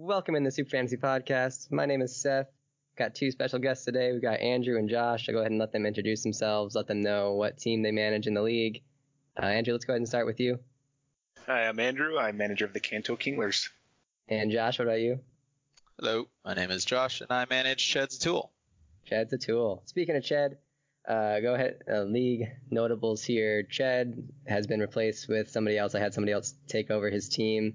Welcome in the Super Fantasy Podcast. My name is Seth. Got two special guests today. We've got Andrew and Josh. I'll go ahead and let them introduce themselves, let them know what team they manage in the league. Uh, Andrew, let's go ahead and start with you. Hi, I'm Andrew. I'm manager of the Kanto Kinglers. And Josh, what about you? Hello, my name is Josh, and I manage Chad's Tool. Chad's a tool. Speaking of Chad, uh, go ahead. Uh, league notables here. Chad has been replaced with somebody else. I had somebody else take over his team.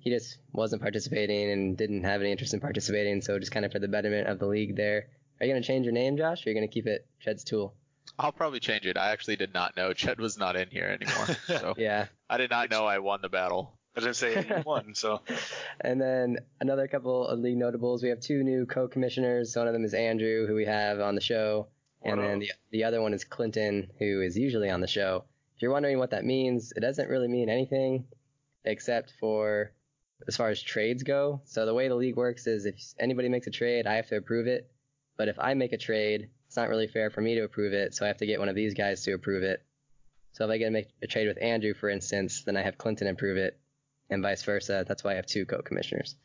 He just wasn't participating and didn't have any interest in participating, so just kind of for the betterment of the league there. Are you going to change your name, Josh, or are you going to keep it Chad's Tool? I'll probably change it. I actually did not know Ched was not in here anymore. So Yeah. I did not know I won the battle. I didn't say you won, so And then another couple of league notables. We have two new co-commissioners. One of them is Andrew, who we have on the show, and What then the, the other one is Clinton, who is usually on the show. If you're wondering what that means, it doesn't really mean anything except for as far as trades go. So the way the league works is if anybody makes a trade, I have to approve it. But if I make a trade, it's not really fair for me to approve it, so I have to get one of these guys to approve it. So if I get to make a trade with Andrew, for instance, then I have Clinton approve it, and vice versa. That's why I have two co-commissioners.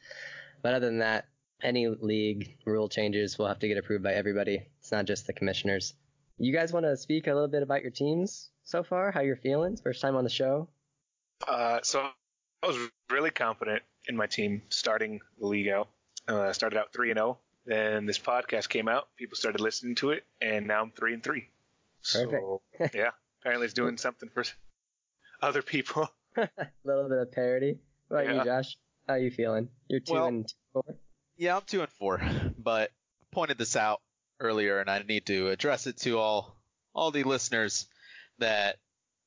But other than that, any league rule changes will have to get approved by everybody. It's not just the commissioners. You guys want to speak a little bit about your teams so far? How you're feeling? First time on the show. uh, so I was really confident in my team starting the league out. Uh, I started out three and zero. Then this podcast came out. People started listening to it, and now I'm three and three. So yeah, apparently it's doing something for other people. a little bit of parody. What about Yeah. you, Josh? How are you feeling? You're two Well- and two, four. Yeah, I'm two and four, but I pointed this out earlier, and I need to address it to all all the listeners that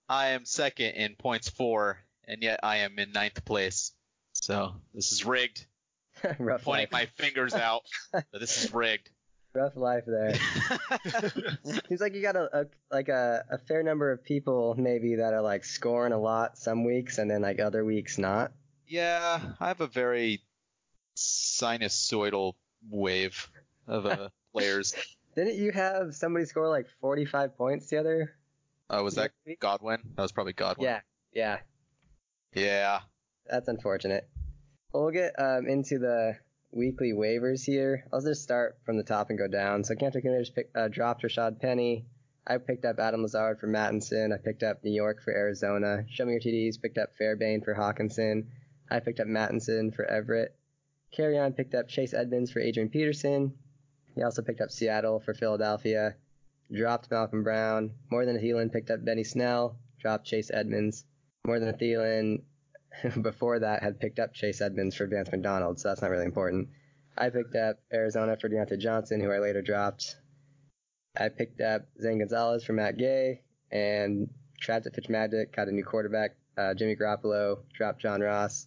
I am second in points four, and yet I am in ninth place. So this is rigged. rough Pointing life. my fingers out. this is rigged. Rough life there. Seems like you got a, a like a, a fair number of people maybe that are like scoring a lot some weeks and then like other weeks not. Yeah, I have a very sinusoidal wave of uh, players. Didn't you have somebody score like 45 points the other? Uh, was that? Godwin? That was probably Godwin. Yeah, yeah. Yeah. That's unfortunate. Well, we'll get um, into the weekly waivers here. I'll just start from the top and go down. So Cantor Commanders pick, uh, dropped Rashad Penny. I picked up Adam Lazard for Mattison. I picked up New York for Arizona. Show me your TDs. Picked up Fairbairn for Hawkinson. I picked up Mattison for Everett. Carry on picked up Chase Edmonds for Adrian Peterson. He also picked up Seattle for Philadelphia. Dropped Malcolm Brown. More than a Thielen picked up Benny Snell. Dropped Chase Edmonds. More than a Thielen before that had picked up Chase Edmonds for Vance McDonald, so that's not really important. I picked up Arizona for Diontae Johnson, who I later dropped. I picked up Zane Gonzalez for Matt Gay, and trapped at Fitzmagic, got a new quarterback, uh, Jimmy Garoppolo, dropped John Ross.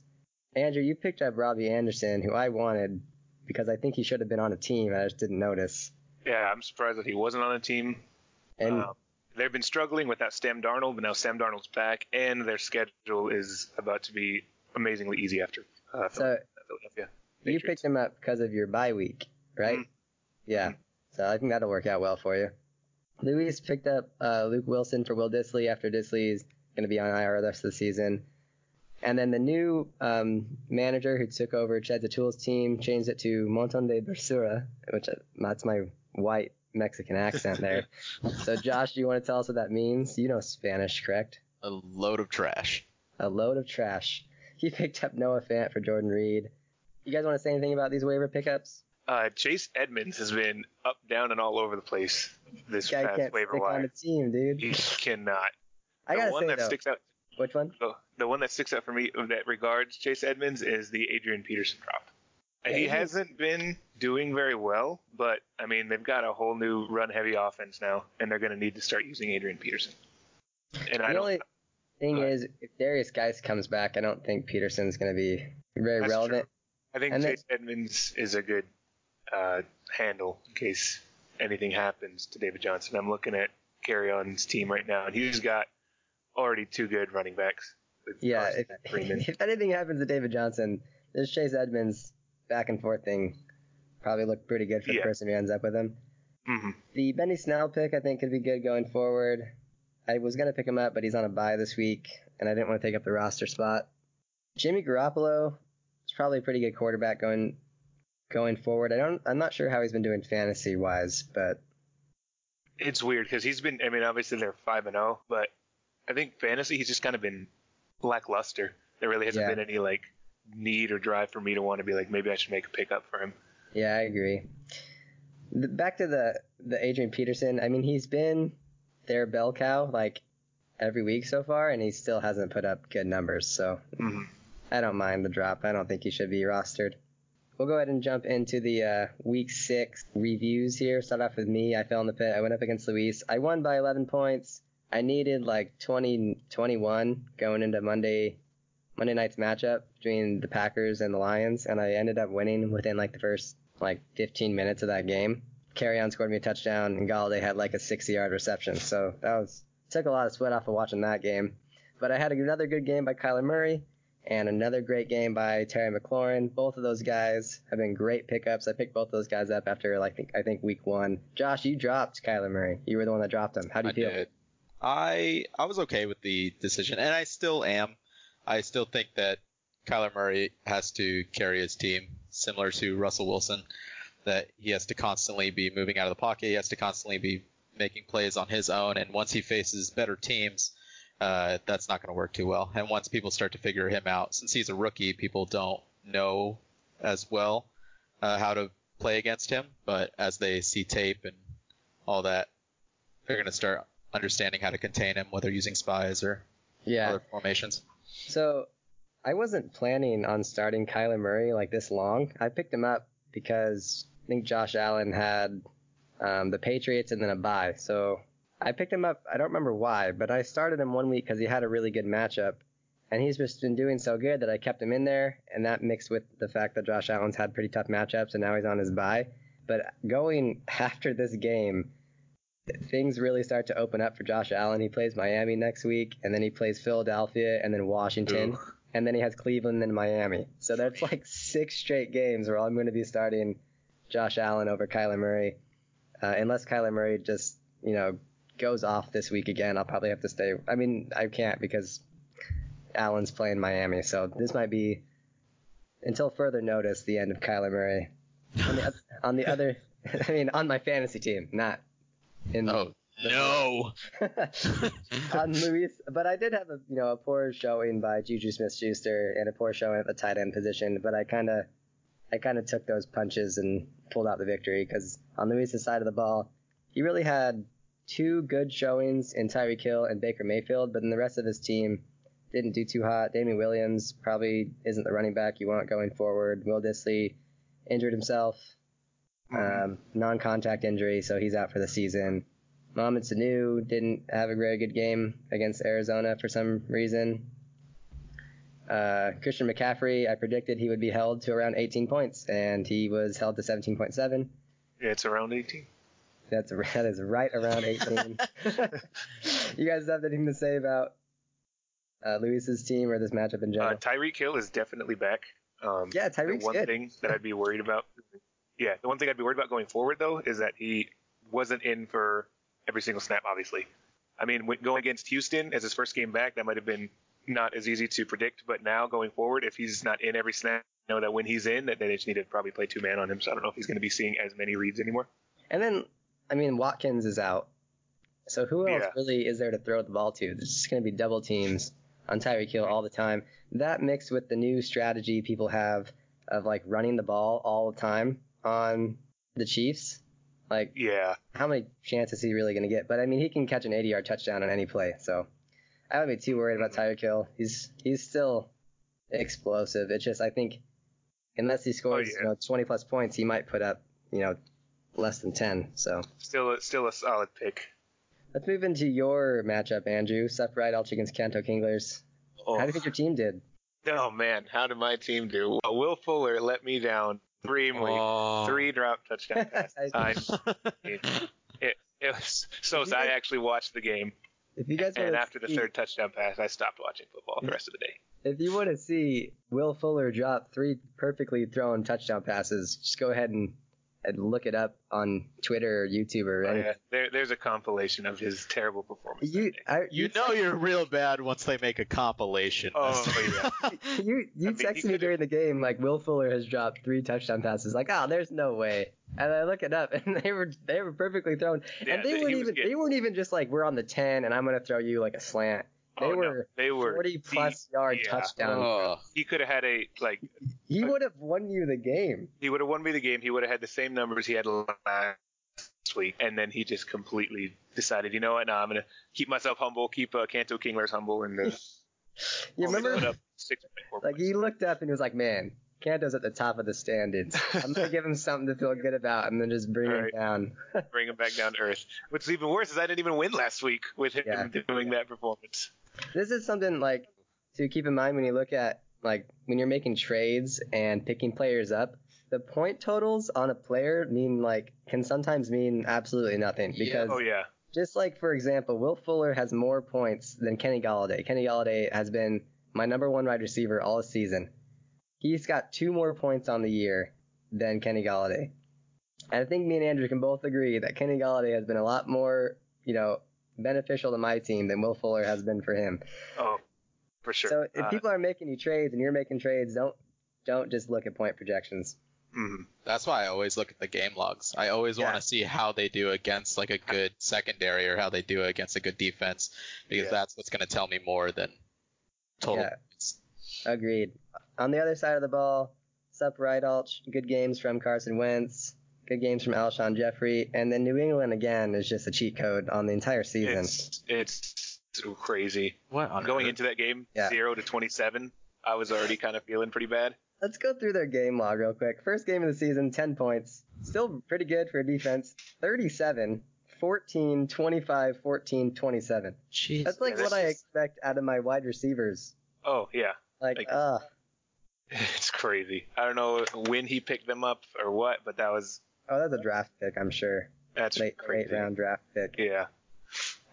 Andrew, you picked up Robbie Anderson, who I wanted because I think he should have been on a team, and I just didn't notice. Yeah, I'm surprised that he wasn't on a team. And Um, they've been struggling without that Sam Darnold, but now Sam Darnold's back, and their schedule is about to be amazingly easy after uh, so Philadelphia. you picked him up because of your bye week, right? Mhm. Yeah. So I think that'll work out well for you. Luis picked up uh, Luke Wilson for Will Dissly after Dissly's going to be on IR the rest of the season. And then the new um, manager who took over Chad Tools team changed it to Monton de Basura, which uh, that's my white Mexican accent there. so Josh, do you want to tell us what that means? You know Spanish, correct? A load of trash. A load of trash. He picked up Noah Fant for Jordan Reed. You guys want to say anything about these waiver pickups? Uh, Chase Edmonds has been up, down, and all over the place this Guy past can't waiver stick on the team, dude. He cannot. I the gotta one say that though, sticks out, which one? the, the one that sticks out for me that regards Chase Edmonds is the Adrian Peterson drop. He hasn't been doing very well, but I mean they've got a whole new run-heavy offense now, and they're going to need to start using Adrian Peterson. And I The don't. only thing ahead. is, if Derrius Guice comes back, I don't think Peterson's going to be very relevant. I think and Chase Edmonds is a good uh, handle in case anything happens to David Johnson. I'm looking at Carry On's team right now, and he's got already two good running backs. Yeah, if, if anything happens to David Johnson, there's Chase Edmonds back and forth thing probably look pretty good for the person who ends up with him. Mhm. The Benny Snell pick, I think, could be good going forward. I was going to pick him up, but he's on a bye this week, and I didn't want to take up the roster spot. Jimmy Garoppolo is probably a pretty good quarterback going going forward. I don't. I'm not sure how he's been doing fantasy wise, but It's weird because he's been. I mean, obviously they're five and zero, but I think fantasy he's just kind of been lackluster. There really hasn't Yeah. been any like need or drive for me to want to be like maybe I should make a pickup for him. yeah, I agree. The, back to the the Adrian Peterson. I mean, he's been their bell cow like every week so far, and he still hasn't put up good numbers. So Mhm. I don't mind the drop. I don't think he should be rostered. We'll go ahead and jump into the uh, week six reviews here. Start off with me. I fell in the pit. I went up against Luis. I won by 11 points. I needed like 20, 21 going into Monday, Monday night's matchup between the Packers and the Lions, and I ended up winning within like the first like 15 minutes of that game. Kerryon scored me a touchdown, and Golladay had like a 60 yard reception. So that was took a lot of sweat off of watching that game. But I had another good game by Kyler Murray and another great game by Terry McLaurin. Both of those guys have been great pickups. I picked both those guys up after like I think week one. Josh, you dropped Kyler Murray. You were the one that dropped him. How do you I feel? did. I I was okay with the decision, and I still am. I still think that Kyler Murray has to carry his team, similar to Russell Wilson. That he has to constantly be moving out of the pocket. He has to constantly be making plays on his own. And once he faces better teams, uh, that's not going to work too well. And once people start to figure him out, since he's a rookie, people don't know as well uh, how to play against him. But as they see tape and all that, they're going to start understanding how to contain him, whether using spies or Yeah. other formations. So I wasn't planning on starting Kyler Murray like this long. I picked him up because I think Josh Allen had um, the Patriots and then a bye. So I picked him up. I don't remember why, but I started him one week because he had a really good matchup. And he's just been doing so good that I kept him in there, and that mixed with the fact that Josh Allen's had pretty tough matchups, and now he's on his bye. But going after this game, things really start to open up for Josh Allen. He plays Miami next week, and then he plays Philadelphia, and then Washington, and then he has Cleveland and Miami. So that's like six straight games where I'm going to be starting Josh Allen over Kyler Murray, uh, unless Kyler Murray just you know goes off this week again. I'll probably have to stay. I mean, I can't because Allen's playing Miami, so this might be until further notice the end of Kyler Murray. On the, on the other, I mean, on my fantasy team, not in Oh no! on Luis, but I did have a you know a poor showing by Juju Smith-Schuster and a poor showing at the tight end position, but I kind of I kind of took those punches and pulled out the victory because on Luis's side of the ball, he really had two good showings in Tyreek Hill and Baker Mayfield, but then the rest of his team didn't do too hot. Damien Williams probably isn't the running back you want going forward. Will Dissly injured himself, um, non-contact injury, so he's out for the season. Mohamed Sanu didn't have a very good game against Arizona for some reason. Uh, Christian McCaffrey, I predicted he would be held to around 18 points, and he was held to 17.7. Yeah, it's around 18. That's that is right around 18. you guys have anything to say about uh, Luis's team or this matchup in general? Uh, Tyreek Hill is definitely back. Um, yeah, the Tyreek's one good. thing that I'd be worried about. Yeah, the one thing I'd be worried about going forward though is that he wasn't in for every single snap. Obviously, I mean, going against Houston as his first game back, that might have been not as easy to predict. But now going forward, if he's not in every snap, you know that when he's in, that they just need to probably play two man on him. So I don't know if he's going to be seeing as many reads anymore. And then, I mean, Watkins is out. So who else Yeah. really is there to throw the ball to? There's just going to be double teams on Tyreek Hill all the time. That mixed with the new strategy people have of like running the ball all the time on the Chiefs. Like, Yeah, how many chances is he really going to get? But I mean, he can catch an 80 yard touchdown on any play. So I wouldn't be too worried about Tyreek Hill. He's he's still explosive. It's just I think unless he scores Oh, yeah. you know 20 plus points, he might put up you know less than 10. So still a, still a solid pick. let's move into your matchup, Andrew. Seth Rydell against Kanto Kinglers. Oh. How do you oh. think your team did? Oh man, how did my team do? Will Fuller let me down extremely. Oh. Three drop touchdown passes. I, it, it was so sad. I actually watched the game, If you guys and want after the third touchdown pass, I stopped watching football the rest of the day. if you want to see Will Fuller drop three perfectly thrown touchdown passes, just go ahead and and look it up on Twitter or YouTube or Oh, anything. yeah. There, there's a compilation of his terrible performance. You. I, You know you're real bad once they make a compilation. Oh, yeah. you you I mean, texted me during the game like Will Fuller has dropped three touchdown passes. Like, oh, there's no way. And I look it up, and they were they were perfectly thrown. Yeah, and they he weren't even getting- they weren't even just like we're on the ten, and I'm gonna throw you like a slant. They Oh, no. were they were 40 plus yard yeah. touchdown. Oh. He could have had a like He would have won you the game. he would have won me the game. He would have had the same numbers he had last week, and then he just completely decided, you know what? No, I'm gonna keep myself humble, keep uh, Kanto Kinglers humble, and uh, You remember, up six point four like points. he looked up and he was like, "Man, Canto's at the top of the standings. I'm gonna give him something to feel good about, and then just bring him Right. down." bring him back down to earth. What's even worse is I didn't even win last week with him Yeah. doing that performance. This is something like to keep in mind when you look at like when you're making trades and picking players up. The point totals on a player mean like can sometimes mean absolutely nothing Yeah. because Oh yeah, just like for example, Will Fuller has more points than Kenny Golladay. Kenny Golladay has been my number one wide receiver all season. He's got two more points on the year than Kenny Golladay. And I think me and Andrew can both agree that Kenny Golladay has been a lot more, you know, beneficial to my team than Will Fuller has been for him. oh for sure. So if Uh, people are making you trades and you're making trades, don't don't just look at point projections. mhm. That's why I always look at the game logs. I always want to see how they do against like a good secondary or how they do against a good defense because Yeah. that's what's going to tell me more than total. Yeah. Agreed. On the other side of the ball, Sup Rydalch, good games from Carson Wentz, good games from Alshon Jeffery, and then New England again is just a cheat code on the entire season. It's it's so crazy. What on Going earth? into that game, Yeah. zero to twenty seven, I was already kind of feeling pretty bad. Let's go through their game log real quick. First game of the season, 10 points. Still pretty good for a defense. 37, 14, 25, 14, 27. Jeez. That's like Yeah, what that's I just- expect out of my wide receivers. Oh yeah, Like, Like- uh, it's crazy. I don't know when he picked them up or what, but that was oh, that's a draft pick, I'm sure. that's Late, crazy. late round draft pick. Yeah,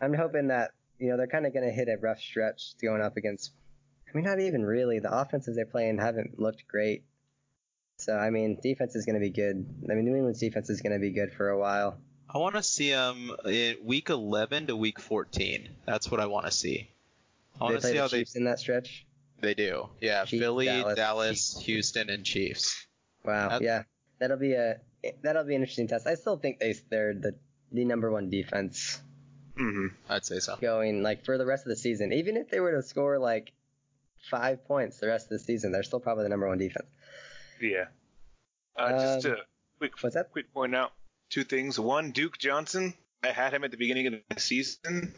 I'm hoping that you know they're kind of going to hit a rough stretch going up against. I mean, not even really. The offenses they're playing haven't looked great. So I mean, defense is going to be good. I mean, New England's defense is going to be good for a while. I want to see them in week 11 to week 14. That's what I want to see. I they want to play see the how they Chiefs in that stretch. they do. Yeah, Chiefs, Philly, Dallas, Dallas, Houston, and Chiefs. Wow. That's- yeah, that'll be a that'll be an interesting test. I still think they they're the the number one defense Mm-hmm. I'd say so. going like for the rest of the season. Even if they were to score like five points the rest of the season, they're still probably the number one defense. yeah. Uh, just Um, a quick What's that? quick point out two things. One, Duke Johnson. I had him at the beginning of the season.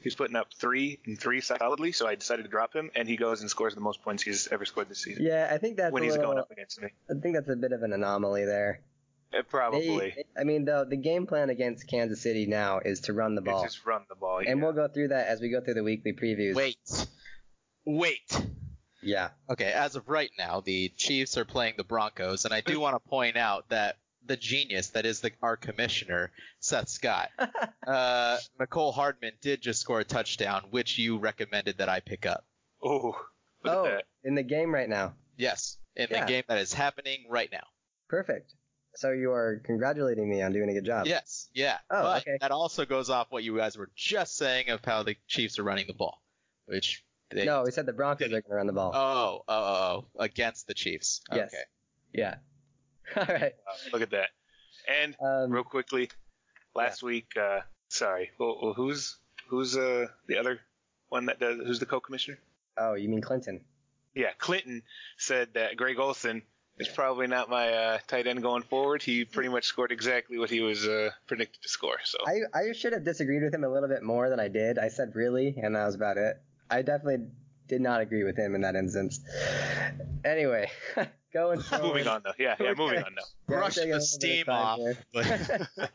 He's putting up three and three solidly, so I decided to drop him, and he goes and scores the most points he's ever scored this season Yeah, I think that's when he's little, going up against me. I think that's a bit of an anomaly there. They- Probably. I mean, the the game plan against Kansas City now is to run the It's ball, just run the ball. and we'll go through that as we go through the weekly previews. Wait. Wait. Yeah. Okay, as of right now, the Chiefs are playing the Broncos, and I do want to point out that the genius that is the, our commissioner, Seth Scott, uh, Mecole Hardman did just score a touchdown, which you recommended that I pick up. Oh, look oh, at in the game right now. Yes, in Yeah. the game that is happening right now. Perfect. So you are congratulating me on doing a good job. Yes, yeah. Oh, but okay. that also goes off what you guys were just saying of how the Chiefs are running the ball, which they, No, we said the Broncos are going to run the ball. Oh, oh, oh, oh, against the Chiefs. Yes. Okay. Yeah. All right. Wow, look at that. And Um, real quickly, last week, uh, sorry, well, well, who's who's uh the other one that does? Who's the co-commissioner? oh, you mean Clinton? Yeah, Clinton said that Greg Olsen is probably not my uh, tight end going forward. He pretty much scored exactly what he was uh, predicted to score. So I, I should have disagreed with him a little bit more than I did. I said really, and that was about it. I definitely did not agree with him in that instance. Anyway, going forward. moving on though. Yeah, yeah, moving on now. Yeah, Brush the little bit of steam off.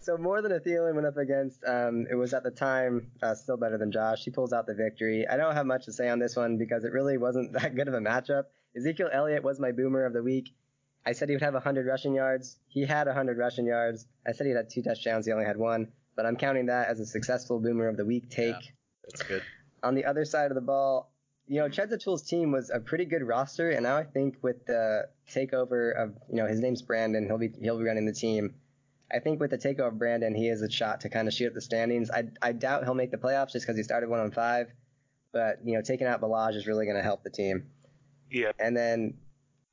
so more than a Thielen went up against. Um, it was at the time uh, still better than Josh. He pulls out the victory. I don't have much to say on this one because it really wasn't that good of a matchup. Ezekiel Elliott was my boomer of the week. I said he would have 100 rushing yards. He had 100 rushing yards. I said he had two touchdowns. He only had one, but I'm counting that as a successful boomer of the week take. that's good. On the other side of the ball, you know, Chad Tool's team was a pretty good roster, and now I think with the takeover of, you know, his name's Brandon, he'll be he'll be running the team. I think with the takeover of Brandon, he has a shot to kind of shoot up the standings. I I doubt he'll make the playoffs just because he started one on five, but you know, taking out Balaj is really going to help the team. Yeah, And then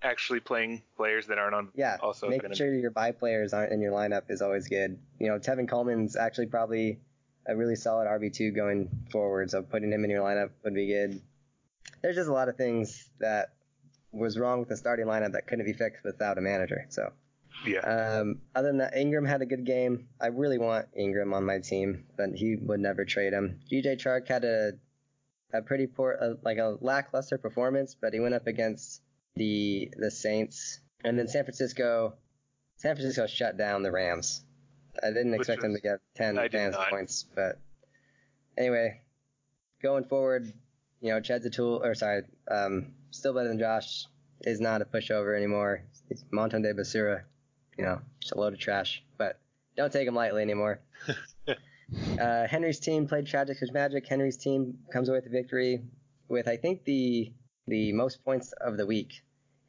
actually playing players that aren't on. yeah, Also making gonna- sure your buy players aren't in your lineup is always good. You know, Tevin Coleman's actually probably a really solid RB2 going forward, so putting him in your lineup would be good. There's just a lot of things that was wrong with the starting lineup that couldn't be fixed without a manager. So, Yeah, um, other than that, Ingram had a good game. I really want Ingram on my team, but he would never trade him. DJ Chark had a a pretty poor, uh, like a lackluster performance, but he went up against the the Saints, and then San Francisco. San Francisco shut down the Rams. I didn't Which expect them to get ten I did fantasy not. points, but anyway, going forward, you know, Chad's a tool, or sorry, um, still better than Josh. Is not a pushover anymore. It's Monton de Basura, you know, just a load of trash. But don't take him lightly anymore. uh, Henry's team played Tragic as Magic. Henry's team comes away with the victory with, I think, the the most points of the week.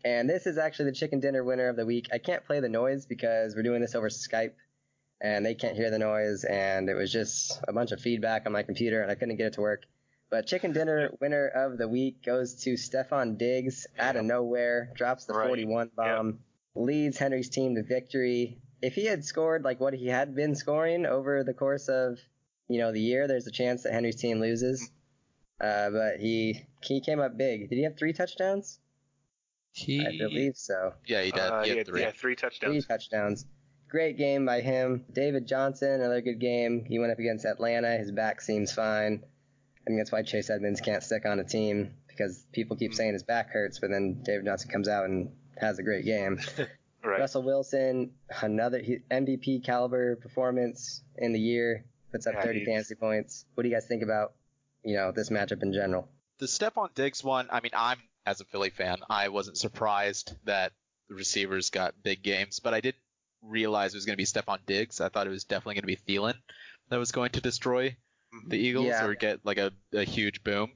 And this is actually the chicken dinner winner of the week. I can't play the noise because we're doing this over Skype and they can't hear the noise and it was just a bunch of feedback on my computer and I couldn't get it to work. But chicken dinner winner of the week goes to Stefon Diggs out of nowhere, drops the Right. 41 bomb, leads Henry's team to victory. If he had scored like what he had been scoring over the course of, you know, the year, there's a chance that Henry's team loses. Uh, but he he came up big. Did he have three touchdowns? He, I believe so. yeah, he did. uh, he he had had, three. yeah, three Three touchdowns. touchdowns. Great game by him. David Johnson, another good game. He went up against Atlanta. His back seems fine. I think that's why Chase Edmonds can't stick on a team because people keep saying his back hurts, but then David Johnson comes out and has a great game. Right. Russell Wilson, another MVP caliber performance in the year, puts up Yeah, 30 he's- fantasy points. What do you guys think about, you know, this matchup in general? the Stefon Diggs one, I mean, I'm as a Philly fan, I wasn't surprised that the receivers got big games, but I did realize it was going to be Stefon Diggs. I thought it was definitely going to be Thielen that was going to destroy the mm-hmm. Eagles Yeah. or get like a, a huge boom.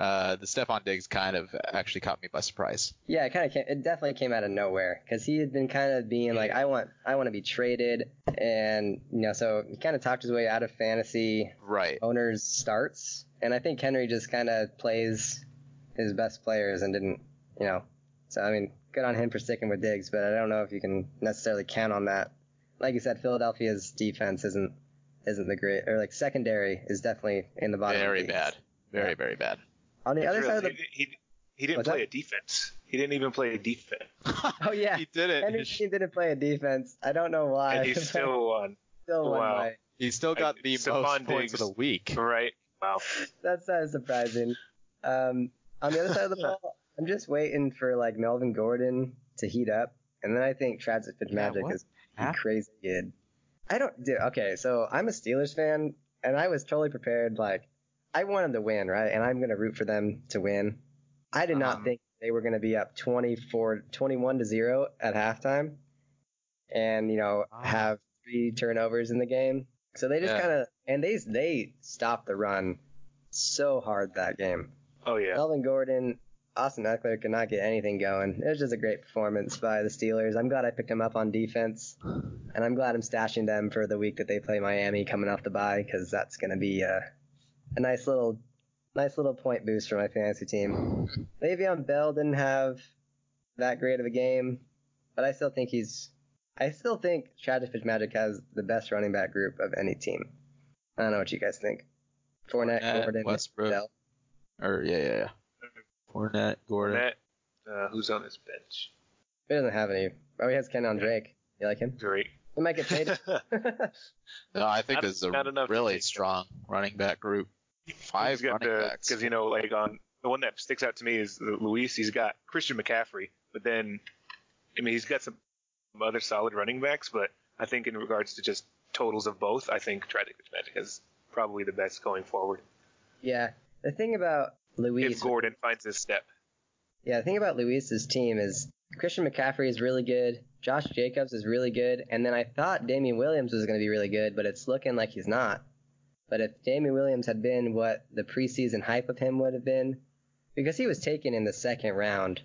Uh, the Stefon Diggs kind of actually caught me by surprise. Yeah, it kind of came. It definitely came out of nowhere because he had been kind of being like, I want, I want to be traded, and you know, so he kind of talked his way out of fantasy Right. owners' starts, and I think Henry just kind of plays his best players and didn't, you know. So I mean, good on him for sticking with Diggs, but I don't know if you can necessarily count on that. Like you said, Philadelphia's defense isn't isn't the great, or like secondary is definitely in the bottom. Very bad. Very, very bad. On the It's other really- side of the, he, he, he didn't What's play that? a defense. He didn't even play a defense, oh yeah, he didn't. Henry's team didn't play a defense. I don't know why. and he still won. still won wow. by He still got the Stefon most points Diggs. of the week. Right? Wow. That's kind of surprising. Um, on the other side of the ball, I'm just waiting for like Melvin Gordon to heat up, and then I think Travis Fitzmagic what is happened? crazy good. I don't do okay. So I'm a Steelers fan, and I was totally prepared. Like I want them to win, right? And I'm gonna root for them to win. I did not Um, think they were gonna be up 24, 21 to zero at halftime, and you know Wow. have three turnovers in the game. So they just Yeah. kind of and they they stopped the run so hard that game. Oh yeah. Melvin Gordon, Austin Ekeler could not get anything going. It was just a great performance by the Steelers. I'm glad I picked them up on defense, and I'm glad I'm stashing them for the week that they play Miami coming off the bye because that's going to be a, a nice little nice little point boost for my fantasy team. Le'Veon Bell didn't have that great of a game, but I still think he's I still think Travis Fitzmagic has the best running back group of any team. I don't know what you guys think. Fournette, Fournette, Gordon, Westbrook. Bell. Or yeah, yeah, yeah. Fournette, Gordon. Fournette, uh, who's on his bench? He doesn't have any. Oh, he has Kenyan Drake. You like him? Great. He might get traded. No, I think Not- this is a not enough to really strong running back group. Five running backs. Because you know, like on the one that sticks out to me is Luis. He's got Christian McCaffrey, but then I mean he's got some other solid running backs, but I think in regards to just totals of both, I think Tragic Magic is probably the best going forward. yeah. The thing about Luis, if Gordon finds his step. yeah, the thing about Luis's team is Christian McCaffrey is really good. Josh Jacobs is really good, and then I thought Damien Williams was going to be really good, but it's looking like he's not. But if Damien Williams had been what the preseason hype of him would have been, because he was taken in the second round.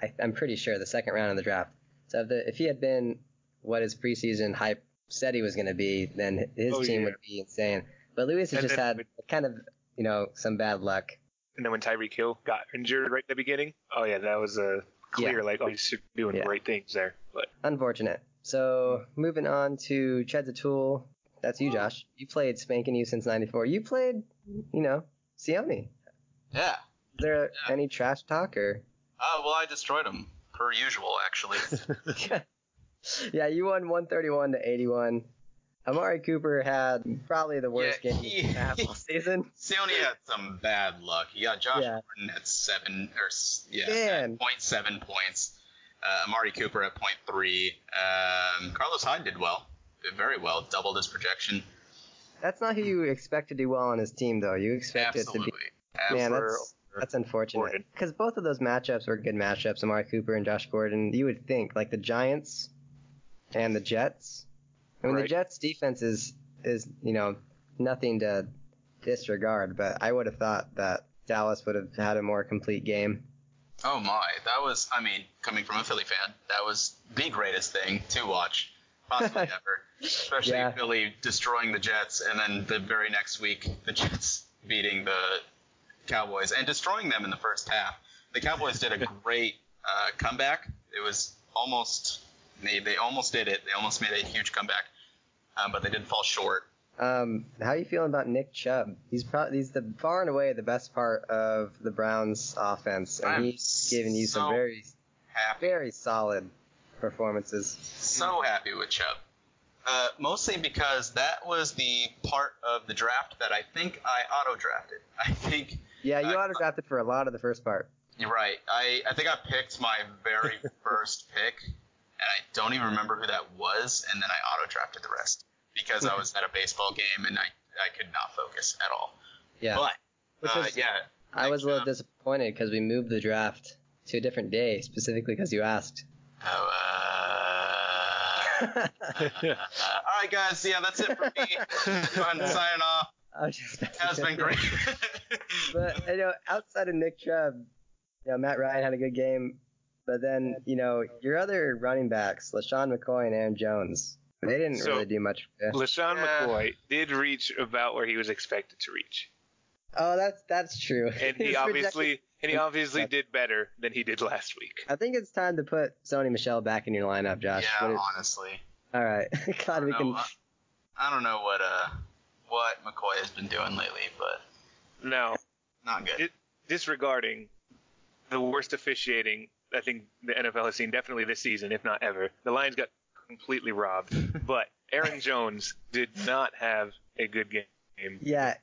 I, I'm pretty sure the second round of the draft. So if, the, if he had been what his preseason hype said he was going to be, then his Oh, team yeah. would be insane. But Lewis has And just had with- kind of you know some bad luck. And then when Tyreek Hill got injured right at the beginning, oh yeah, that was a clear Yeah. like oh he's doing Yeah. great things there. But Unfortunate. So moving on to Ched's Tool. That's you, Josh. You played Spanking You since '94. You played, you know, Sione. Yeah. Is there Yeah. any trash talk or? Uh, well, I destroyed him per usual, actually. yeah, you won 131 to 81. Amari Cooper had probably the worst Yeah, game he- he's had season. Sione had some bad luck. He got Josh Yeah. Gordon at seven or yeah, point seven points. Uh, Amari Cooper at point three. Um, Carlos Hyde did well, very well, doubled his projection. That's not who you expect to do well on his team, though. You expect Absolutely. it to be. Man, that's that's unfortunate. Because both of those matchups were good matchups. Amari Cooper and Josh Gordon. You would think like the Giants and the Jets. I mean, the Jets' defense is is you know nothing to disregard, but I would have thought that Dallas would have had a more complete game. Oh my, that was I mean, coming from a Philly fan, that was the greatest thing to watch, possibly ever. Especially Yeah. Philly destroying the Jets, and then the very next week the Jets beating the Cowboys and destroying them in the first half. The Cowboys did a great uh, comeback. It was almost they they almost did it. They almost made a huge comeback, um, but they did fall short. Um, how are you feeling about Nick Chubb? He's probably he's the far and away the best part of the Browns' offense, and I'm he's given you some very Happy. very solid performances. so happy with Chubb. Uh, mostly because that was the part of the draft that I think I auto drafted. I think Yeah, you Uh, auto drafted for a lot of the first part. you're right. I, I think I picked my very first pick, and I don't even remember who that was, and then I auto drafted the rest because I was at a baseball game and I, I could not focus at all. Yeah, But Which uh, yeah, I was a little disappointed because we moved the draft to a different day, specifically because you asked. All right, guys. Yeah, that's it for me. Fun signing off. I was just about to Has been great. But you know, outside of Nick Chubb, you know, Matt Ryan had a good game. But then, you know, your other running backs, LeSean McCoy and Aaron Jones, they didn't So- really do much. Yeah. LeSean Yeah. McCoy did reach about where he was expected to reach, Oh, that's that's true. and he His obviously and he obviously did better than he did last week. I think it's time to put Sony Michel back in your lineup, Josh. yeah, What it- honestly. all right. God, we I can. don't know, I don't know what uh what McCoy has been doing lately, but no, not good. It- disregarding the worst officiating I think the NFL has seen definitely this season, if not ever, the Lions got completely robbed. but Aaron Jones did not have a good game. Yeah,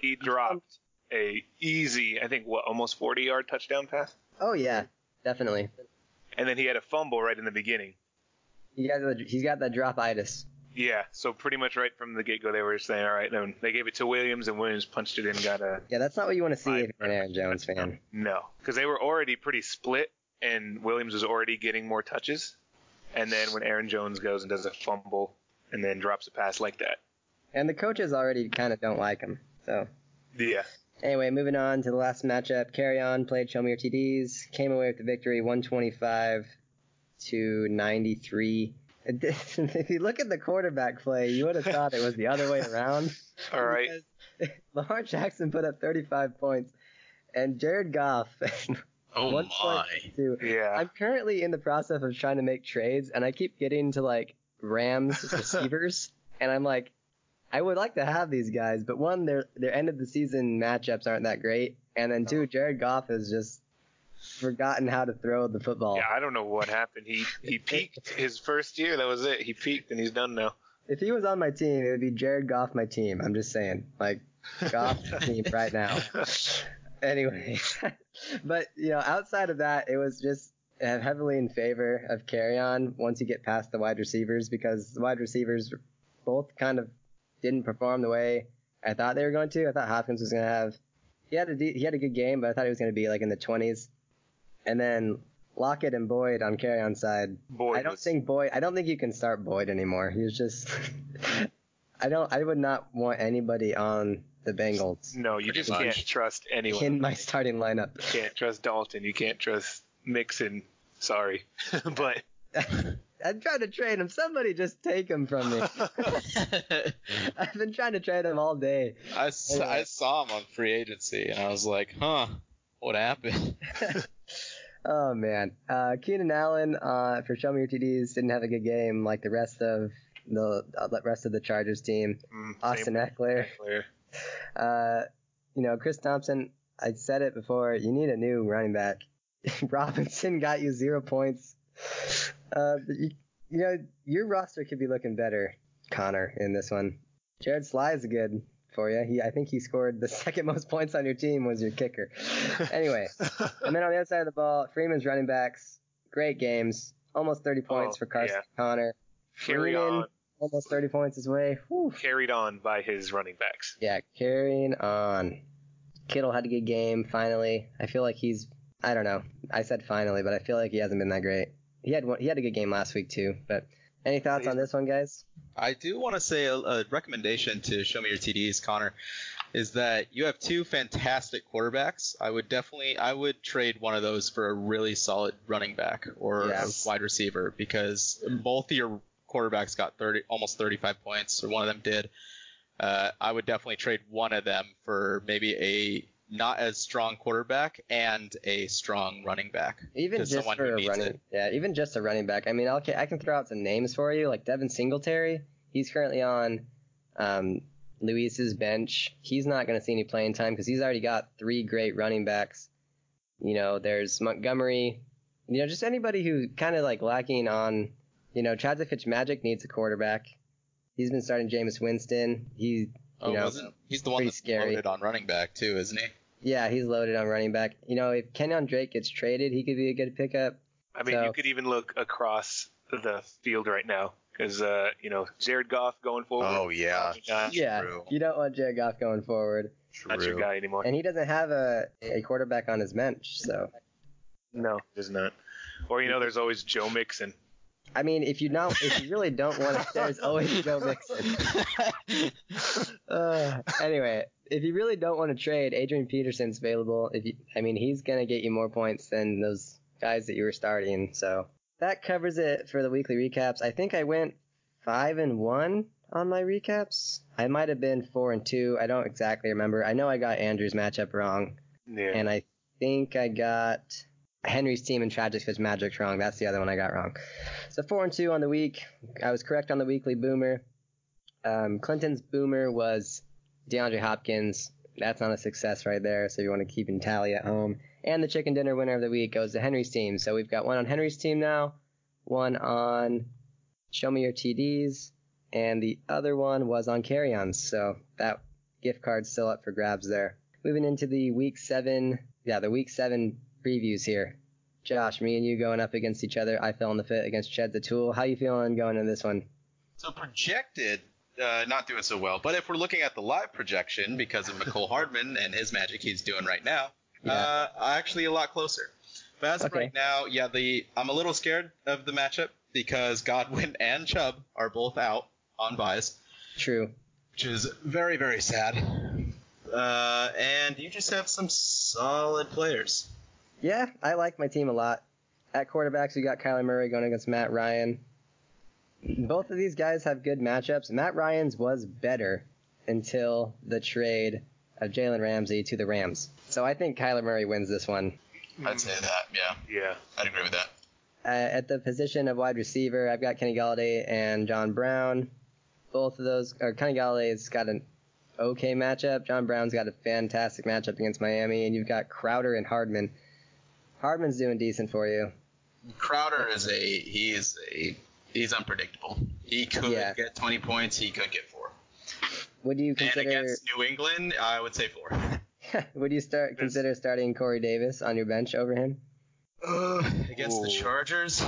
He dropped a easy, I think, what almost 40 yard touchdown pass, Oh yeah, definitely. and then he had a fumble right in the beginning. He got the, he's got that drop-itis. Yeah, so pretty much right from the get go, they were saying, all right, then they gave it to Williams, and Williams punched it in, and got a Yeah, that's not what you want to see if you're an Aaron Jones fan. no, because they were already pretty split, and Williams was already getting more touches, and then when Aaron Jones goes and does a fumble, and then drops a pass like that, And the coaches already kind of don't like him. So yeah, anyway, moving on to the last matchup. Carry on played Show Me Your TDs. Came away with the victory, 125 to 93. If you look at the quarterback play, you would have thought it was the other way around. all right, Lamar Jackson put up 35 points, and Jared Goff. oh one my. point two. yeah, I'm currently in the process of trying to make trades, and I keep getting to like Rams receivers, and I'm like, I would like to have these guys, but one, their their end of the season matchups aren't that great, and then two, Jared Goff has just forgotten how to throw the football. yeah. I don't know what happened. He he peaked his first year. That was it. He peaked, and he's done now. If he was on my team, it would be Jared Goff my team. I'm just saying, like Goff team right now. Anyway, but you know, outside of that, it was just heavily in favor of carry on once you get past the wide receivers because the wide receivers both kind of didn't perform the way I thought they were going to. I thought Hopkins was going to have he had a he had a good game, but I thought he was going to be like in the 20s. And then Lockett and Boyd on carry on side. Boy, I don't think Boyd. I don't think you can start Boyd anymore. He's just. I don't. I would not want anybody on the Bengals No, you just much. can't trust anyone. in my starting lineup. You can't trust Dalton. You can't trust Mixon. Sorry, but I'm trying to trade him. Somebody just take him from me. I've been trying to trade him all day. I saw him on free agency and I was like, huh, what happened? Oh man, uh, Keenan Allen uh, for Show Me Your TDs didn't have a good game like the rest of the uh, rest of the Chargers team. mm, Austin Ekeler, Ekeler. uh, you know Chris Thompson. I said it before. You need a new running back. Robinson got you zero points. Uh, but you, you know your roster could be looking better, Connor, in this one. Jared Sly is good for you. He, I think he scored the second most points on your team was your kicker. Anyway, and then on the other side of the ball, Freeman's running backs, great games, almost 30 points Oh, for Carson yeah. Connor. carried Freeman, on, almost 30 points his way. Whew. carried on by his running backs. Yeah, carrying on. Kittle had a good game finally. I feel like he's I don't know. I said finally, but I feel like he hasn't been that great. He had one, he had a good game last week too. But any thoughts on this one, guys? I do want to say a, a recommendation to show me your TDs, Connor, is that you have two fantastic quarterbacks. I would definitely, I would trade one of those for a really solid running back or Yes. a wide receiver because both of your quarterbacks got 30, almost 35 points, or one of them did. Uh, I would definitely trade one of them for maybe a not as strong quarterback and a strong running back. Even just for a running, it. yeah, even just a running back. I mean, I'll, I can throw out some names for you, like Devin Singletary. He's currently on um, Luis's bench. He's not going to see any playing time because he's already got three great running backs. You know, there's Montgomery. You know, just anybody who kind of like lacking on. You know, Chad Fitzmagic needs a quarterback. He's been starting Jameis Winston. He, Oh, you know, wasn't he's the one that's scary. on running back too, isn't he? Yeah, he's loaded on running back. You know, if Kenyan Drake gets traded, he could be a good pickup. I mean, So- you could even look across the field right now because uh, you know Jared Goff going forward. Oh, yeah. Not, Yeah, True. you don't want Jared Goff going forward, not your guy anymore. and he doesn't have a, a quarterback on his bench. So, No, he's not. Or you know, there's always Joe Mixon. I mean, if you not, if you really don't want to, there's always Joe Mixon. Uh, anyway, if you really don't want to trade, Adrian Peterson's available. If you, I mean, he's gonna get you more points than those guys that you were starting. So that covers it for the weekly recaps. I think I went five and one on my recaps. I might have been four and two. I don't exactly remember. I know I got Andrew's matchup wrong, Yeah. and I think I got Henry's team and Tragic fits Magic wrong. That's the other one I got wrong. So four and two on the week. I was correct on the weekly boomer. Um, Clinton's boomer was DeAndre Hopkins. That's not a success right there. So you want to keep in tally at home. And the chicken dinner winner of the week goes to Henry's team. So we've got one on Henry's team now, one on Show Me Your TDs, and the other one was on carry-ons. So that gift card's still up for grabs there. Moving into the week seven, yeah, the week seven previews here. Josh, me and you going up against each other. I fell in the fit against Ched the Tool. How you feeling going into this one? So projected, uh, not doing so well. But if we're looking at the live projection, because of Mecole Hardman and his magic he's doing right now, Yeah. uh, actually a lot closer. But as of right now, yeah, the I'm a little scared of the matchup because Godwin and Chubb are both out on buys, True. which is very very sad. Uh, and you just have some solid players. Yeah, I like my team a lot. At quarterbacks, we got Kyler Murray going against Matt Ryan. Both of these guys have good matchups. Matt Ryan's was better until the trade of Jalen Ramsey to the Rams. So I think Kyler Murray wins this one. I'd say that. Yeah, Yeah. I'd agree with that. Uh, at the position of wide receiver, I've got Kenny Golladay and John Brown. Both of those, or Kenny Golladay's got an okay matchup. John Brown's got a fantastic matchup against Miami, and you've got Crowder and Hardman. Hardman's doing decent for you. Crowder is a he is a he's unpredictable. He could Yeah. get 20 points. He could get four. Would you And consider? against New England, I would say four. would you start consider starting Corey Davis on your bench over him? Uh, against the Chargers,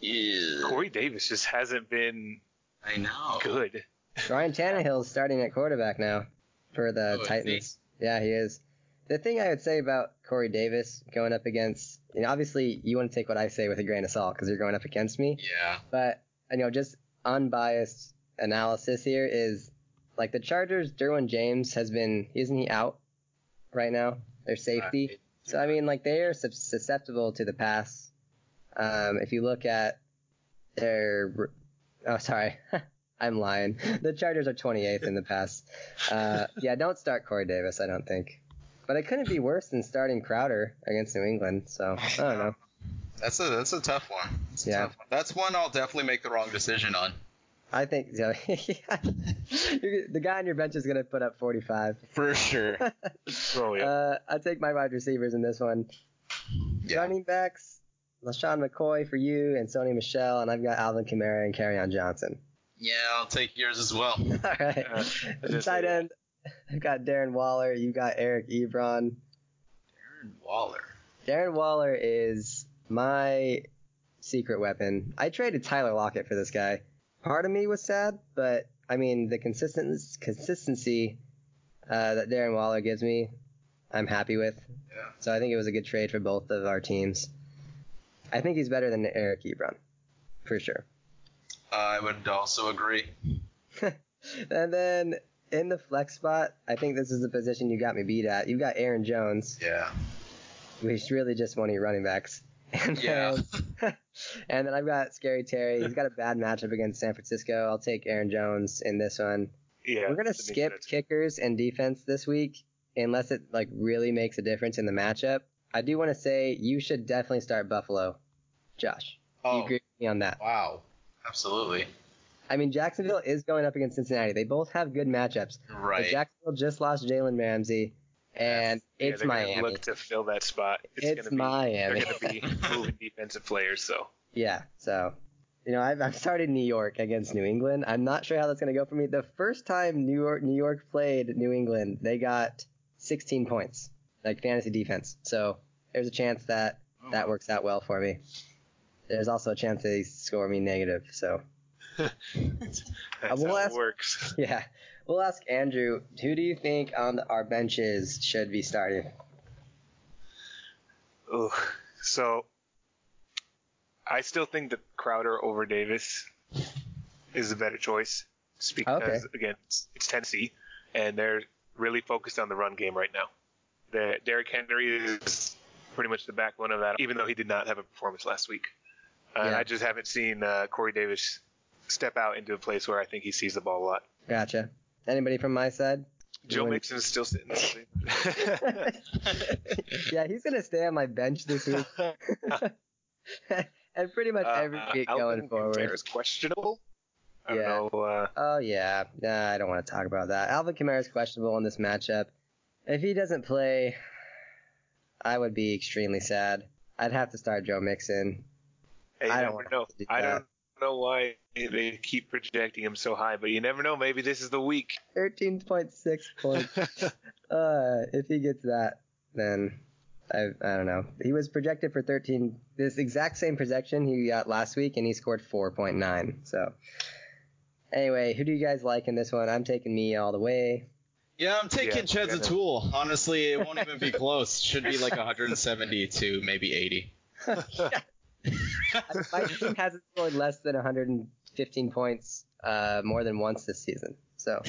yeah, Corey Davis just hasn't been I know. good. Ryan Tannehill's starting at quarterback now for the Oh, is Titans. Yeah, he is. The thing I would say about Corey Davis going up against, you know, obviously you want to take what I say with a grain of salt because you're going up against me. Yeah, But you know, just unbiased analysis here is like the Chargers, Derwin James has been isn't he out right now? Their safety. Right. So I mean, like they are susceptible to the pass. Um, if you look at their, oh sorry, I'm lying. The Chargers are 28th in the pass. Uh, yeah, don't start Corey Davis. I don't think, but it couldn't be worse than starting Crowder against New England. So I don't know. That's a that's a tough one. That's a Yeah. tough one. That's one I'll definitely make the wrong decision on. I think yeah, the guy on your bench is gonna put up 45. For sure. Oh yeah. Uh, I take my wide receivers in this one. Yeah. Running backs, LeSean McCoy for you and Sony Michel, and I've got Alvin Kamara and Kerryon Johnson. Yeah, I'll take yours as well. All right. Uh, Tight end, I've got Darren Waller. You've got Eric Ebron. Darren Waller. Darren Waller is my secret weapon. I traded Tyler Lockett for this guy. Part of me was sad, but I mean the consistent consistency uh, that Darren Waller gives me, I'm happy with. Yeah. So I think it was a good trade for both of our teams. I think he's better than Eric Ebron, for sure. I would also agree. And then in the flex spot, I think this is the position you got me beat at. You've got Aaron Jones, Yeah. which really just one of your running backs. And Yeah. then, um, and then I've got Scary Terry. He's got a bad matchup against San Francisco. I'll take Aaron Jones in this one. yeah. We're gonna skip kickers and defense this week unless it like really makes a difference in the matchup. I do want to say you should definitely start Buffalo, Josh. Do you Oh, agree with me on that? wow. Absolutely. I mean, Jacksonville is going up against Cincinnati. They both have good matchups. But Right. Jacksonville just lost Jalen Ramsey, and Yeah, it's Miami. Look to fill that spot. It's, It's gonna be, Miami. They're going to be moving defensive players. So Yeah, so you know, I've, I've started New York against New England. I'm not sure how that's going to go for me. The first time New York New York played New England, they got 16 points, like fantasy defense. So there's a chance that oh. that works out well for me. There's also a chance they score me negative. So that's we'll how ask- it works. yeah, we'll ask Andrew. Who do you think on our benches should be starting? Ooh. So I still think that Crowder over Davis is a better choice. Just because Okay. again, it's, it's Tennessee, and they're really focused on the run game right now. The Derrick Henry is pretty much the backbone of that, even though he did not have a performance last week. Uh, Yeah. I just haven't seen uh, Corey Davis step out into a place where I think he sees the ball a lot. Gotcha. Anybody from my side? Joe Anyone- Mixon is still sitting. yeah, he's gonna stay on my bench this week, and pretty much every Uh, week Alvin going forward. Kamara is questionable. I Yeah. don't know. Uh, Oh yeah, nah, I don't want to talk about that. Alvin Kamara is questionable in this matchup. If he doesn't play, I would be extremely sad. I'd have to start Joe Mixon. Hey, I don't know. do I that. Don't know why they keep projecting him so high, but you never know. Maybe this is the week. Thirteen point six points. uh, if he gets that, then I I don't know. He was projected for thirteen. This exact same projection he got last week, and he scored four point nine. So. Anyway, who do you guys like in this one? I'm taking me all the way. Yeah, I'm taking Yeah, Ched's a yeah. tool. Honestly, it won't even be close. Should be like 170 to maybe 80. My team hasn't scored less than 115 points uh, more than once this season. So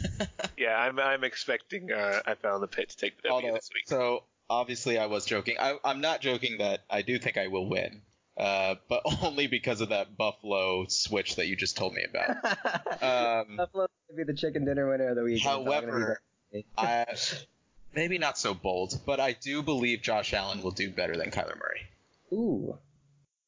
Yeah, I'm I'm expecting uh, I found the pit to take the W Although, this week. so obviously I was joking. I, I'm not joking that I do think I will win, uh, but only because of that Buffalo switch that you just told me about. Um, Buffalo could be the chicken dinner winner of the week. It's not gonna be however, I, maybe not so bold, but I do believe Josh Allen will do better than Kyler Murray. ooh,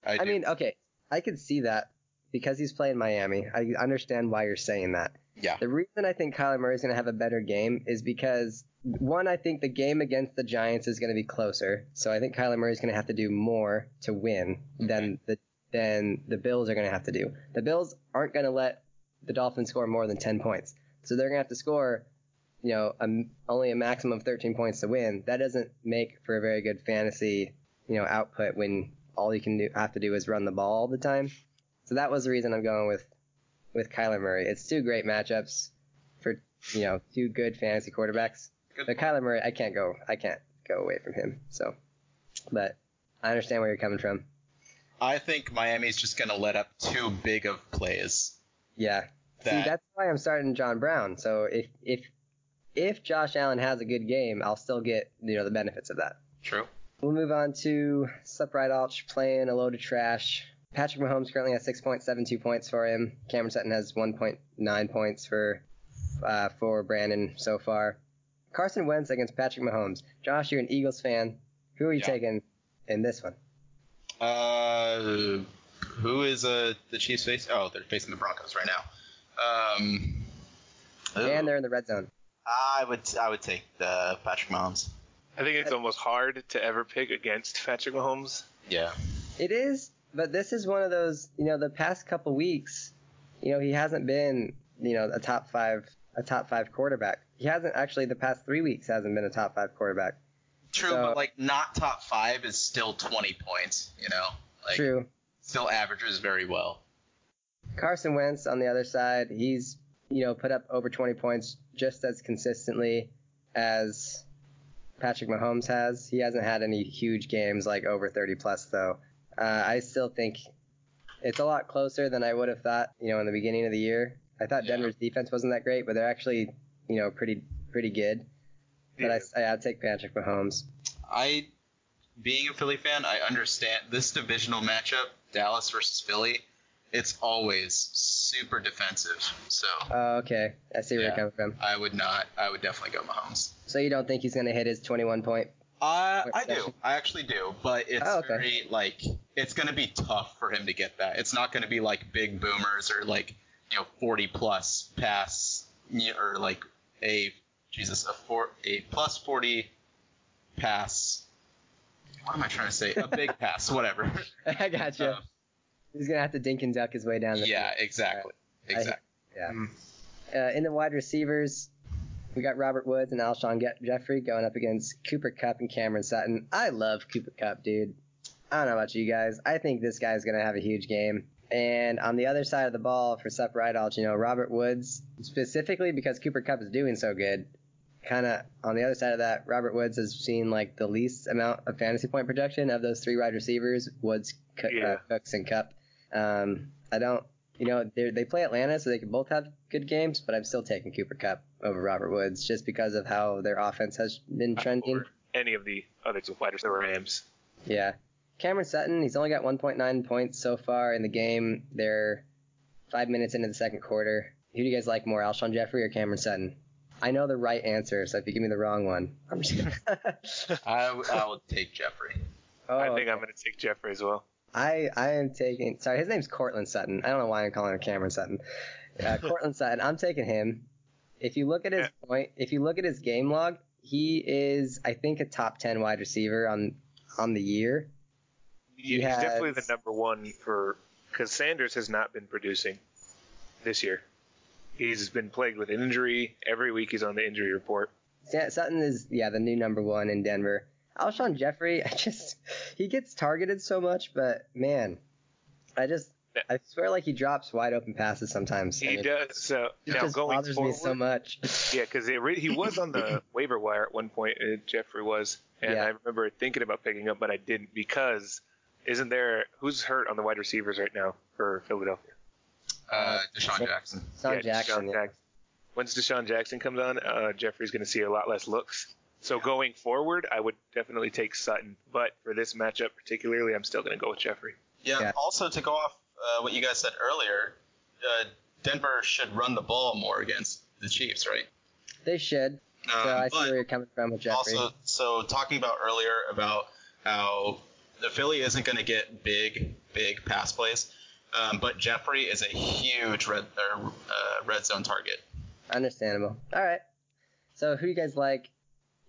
I, I mean, okay, I can see that because he's playing Miami. I understand why you're saying that. yeah, The reason I think Kyler Murray's going to have a better game is because one, I think the game against the Giants is going to be closer. So I think Kyler Murray's going to have to do more to win than mm-hmm. the than the Bills are going to have to do. The Bills aren't going to let the Dolphins score more than 10 points. So they're going to have to score, you know, a, only a maximum of 13 points to win. That doesn't make for a very good fantasy, you know, output when all you can do have to do is run the ball all the time. So that was the reason I'm going with with Kyler Murray. It's two great matchups for you know two good fantasy quarterbacks. Good But Kyler Murray, I can't go I can't go away from him. So, but I understand where you're coming from. I think Miami's just going to let up too big of plays. Yeah, See, that's why I'm starting John Brown. So if if if Josh Allen has a good game, I'll still get you know the benefits of that. True. We'll move on to Sup Right Alch playing a load of trash. Patrick Mahomes currently has 6.72 points for him. Cameron Sutton has 1.9 points for uh, for Brandon so far. Carson Wentz against Patrick Mahomes. Josh, you're an Eagles fan. Who are you Yeah. taking in this one? Uh, who is uh the Chiefs face? Oh, they're facing the Broncos right now. Um, And they're in the red zone. I would I would take the Patrick Mahomes. I think it's almost hard to ever pick against Patrick Mahomes. Yeah. It is, but this is one of those, you know, the past couple weeks, you know, he hasn't been, you know, a top five, a top five quarterback. He hasn't actually the past three weeks hasn't been a top five quarterback. True, So- but like not top five is still 20 points. You know, like True. still averages very well. Carson Wentz on the other side, he's, you know, put up over 20 points just as consistently as Patrick Mahomes has. He hasn't had any huge games like over 30 plus though. Uh, I still think it's a lot closer than I would have thought, you know, in the beginning of the year. I thought Yeah. Denver's defense wasn't that great, but they're actually, you know, pretty pretty good. But I, I, I'd take Patrick Mahomes. I, being a Philly fan, I understand this divisional matchup, Dallas versus Philly. It's always super defensive, so Oh, okay. I see where Yeah. you're coming from. I would not. I would definitely go Mahomes. So you don't think he's going to hit his 21 point? Uh, I do. I actually do. But it's Oh, okay. very like it's gonna be tough for him to get that. It's not gonna be like big boomers or like you know 40 plus pass or like a Jesus a four a plus 40 pass. What am I trying to say? A big pass, whatever. I gotcha. Uh, he's going to have to dink and duck his way down the field. yeah, exactly, I- exactly. Yeah. Mm. Uh, in the wide receivers, we got Robert Woods and Alshon Ge- Jeffery going up against Cooper Kupp and Cameron Sutton. I love Cooper Kupp, dude. I don't know about you guys. I think this guy's going to have a huge game. And on the other side of the ball for Sup Right Alch, you know, Robert Woods, specifically because Cooper Kupp is doing so good, kind of on the other side of that, Robert Woods has seen like the least amount of fantasy point projection of those three wide receivers, Woods, Cook, Yeah. uh, Cooks, and Kupp. Um, I don't, you know, they they play Atlanta, so they can both have good games, but I'm still taking Cooper Kupp over Robert Woods just because of how their offense has been trending. Or any of the other two fighters, the Rams. Yeah. Cameron Sutton, he's only got 1.9 points so far in the game. They're five minutes into the second quarter. Who do you guys like more, Alshon Jeffery or Cameron Sutton? I know the right answer, so if you give me the wrong one, I'm just gonna. I, w- I would take Jeffery. oh, I think okay. I'm going to take Jeffery as well. I I am taking. Sorry, his name's Courtland Sutton. I don't know why I'm calling him Cameron Sutton. Uh, Courtland Sutton. I'm taking him. If you look at his point, if you look at his game log, he is I think a top ten wide receiver on on the year. He He's definitely the number one for because Sanders has not been producing this year. He's been plagued with injury. Every week he's on the injury report. Sutton is yeah the new number one in Denver. Alshon Jeffery, I just he gets targeted so much, but man, I just I swear like he drops wide open passes sometimes. He mean, does. So It now just going bothers forward, me so much. yeah, because he was on the waiver wire at one point. Uh, Jeffery was, and Yeah. I remember thinking about picking up, but I didn't because isn't there who's hurt on the wide receivers right now for Philadelphia? Uh, DeSean Jackson. DeSean Yeah, Jackson. DeSean yeah. Jackson. Once DeSean Jackson comes on, uh, Jeffery's going to see a lot less looks. So going forward, I would definitely take Sutton, but for this matchup particularly, I'm still going to go with Jeffery. Yeah. Yeah. Also, to go off uh, what you guys said earlier, uh, Denver should run the ball more against the Chiefs, right? They should. So Um, I see where you're coming from with Jeffery. also, so talking about earlier about how the Philly isn't going to get big, big pass plays, um, but Jeffery is a huge red uh, uh, red zone target. Understandable. All right. So who do you guys like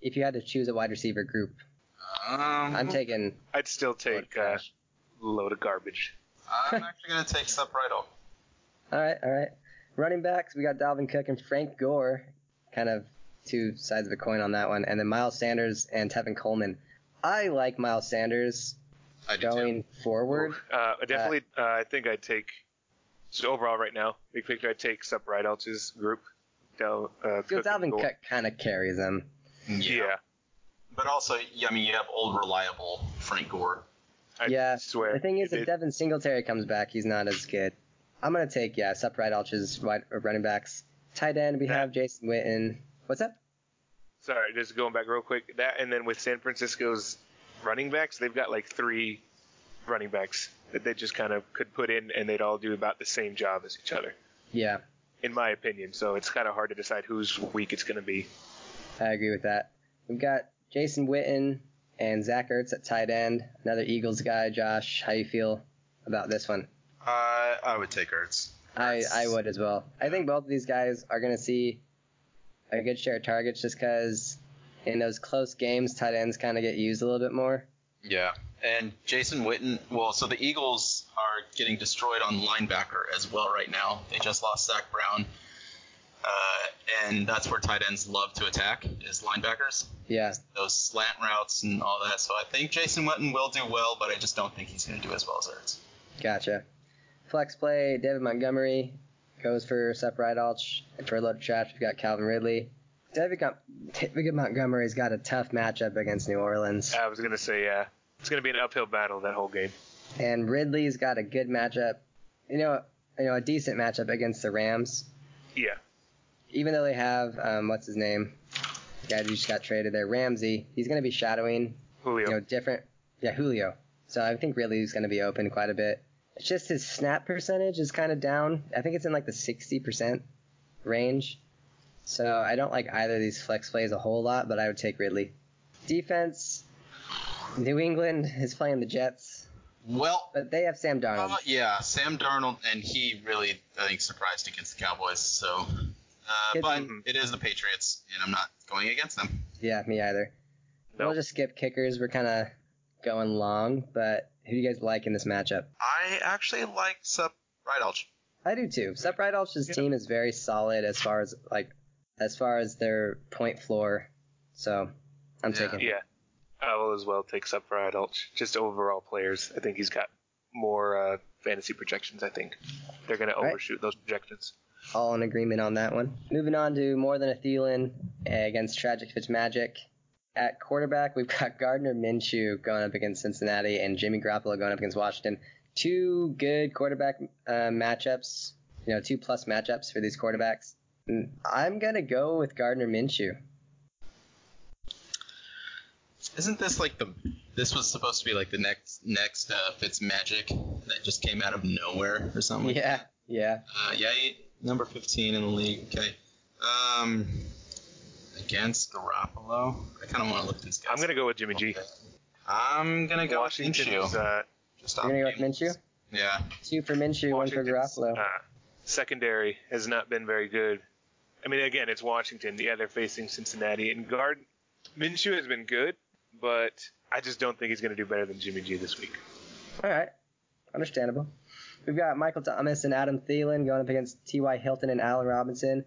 if you had to choose a wide receiver group? Um, I'm taking. I'd still take uh, load of garbage. I'm actually going to take Sep Riddle. All right, all right. Running backs, we got Dalvin Cook and Frank Gore, kind of two sides of a coin on that one, and then Miles Sanders and Tevin Coleman. I like Miles Sanders I do too. going forward. Uh, definitely, uh, I think I'd take. So overall, right now, big picture, I'd take Sup Right group. Del, uh, Cook Dalvin Cook kind of carries them. Yeah, But also, I mean, you have old reliable Frank Gore. I yeah. swear. The thing is, it- if Devin Singletary comes back, he's not as good. I'm gonna take yeah, Sup right Alch's wide uh, running backs. Tight end we That- have Jason Witten. What's up? Sorry, just going back real quick. That and then with San Francisco's running backs, they've got like three running backs that they just kind of could put in, and they'd all do about the same job as each other, Yeah, in my opinion. So it's kind of hard to decide whose week it's going to be. I agree with that. We've got Jason Witten and Zach Ertz at tight end. Another Eagles guy. Josh, how you feel about this one? Uh, I would take Ertz. I, I would as well. I think both of these guys are going to see a good share of targets just because in those close games, tight ends kind of get used a little bit more. Yeah. And Jason Witten, well, so the Eagles are getting destroyed on linebacker as well right now. They just lost Zach Brown. Uh, and that's where tight ends love to attack is linebackers. Yeah, Those slant routes and all that. So I think Jason Witten will do well, but I just don't think he's going to do as well as Ertz. gotcha. Flex play, David Montgomery goes for Sep right Alch. a for loaded trash, we've got Calvin Ridley. David, David Montgomery's got a tough matchup against New Orleans. I was going to say, yeah, it's going to be an uphill battle that whole game. And Ridley's got a good matchup. You know, you know, a decent matchup against the Rams. Yeah, even though they have um, what's his name, the guy who just got traded there, Ramsey. He's going to be shadowing, Julio. you know, different. Yeah, Julio. So I think Ridley's going to be open quite a bit. It's just his snap percentage is kind of down. I think it's in like the 60% range. So I don't like either of these flex plays a whole lot, but I would take Ridley. Defense, New England is playing the Jets, Well, but they have Sam Darnold. uh, yeah, Sam Darnold, and he really, I think, surprised against the Cowboys. So, uh, but Mhm. it is the Patriots, and I'm not going against them. Yeah, me either. No. We'll just skip kickers. We're kind of going long, but who do you guys like in this matchup? I actually like Sup Right Alch. I do too. Sep Rydalch's Yeah. team is very solid as far as like as far as their point floor. So I'm Yeah. taking. Yeah, I will as well take Sup for Adults. Just overall players. I think he's got more uh, fantasy projections. I think they're going to Right. overshoot those projections. All in agreement on that one. Moving on to more than a Thielen against Tragic Fitzmagic. At quarterback, we've got Gardner Minshew going up against Cincinnati and Jimmy Garoppolo going up against Washington. Two good quarterback uh, matchups. You know, two plus matchups for these quarterbacks. Mm, I'm gonna go with Gardner Minshew. Isn't this like the? This was supposed to be like the next next uh, Fitz Magic that just came out of nowhere or something. Yeah, yeah. Uh, yeah, number 15 in the league. Okay. Um, against Garoppolo, I kind of want to look at these guys. I'm going to go with Jimmy G. I'm gonna go with Washington's Minshew. uh, Just You're gonna go with game. Minshew? Yeah. Two for Minshew, one for Washington's, Garoppolo. uh, secondary has not been very good. I mean, again, it's Washington. Yeah, they're facing Cincinnati, and guard Minshew has been good, but I just don't think he's going to do better than Jimmy G this week. All right, understandable. We've got Michael Thomas and Adam Thielen going up against T.Y. Hilton and Allen Robinson.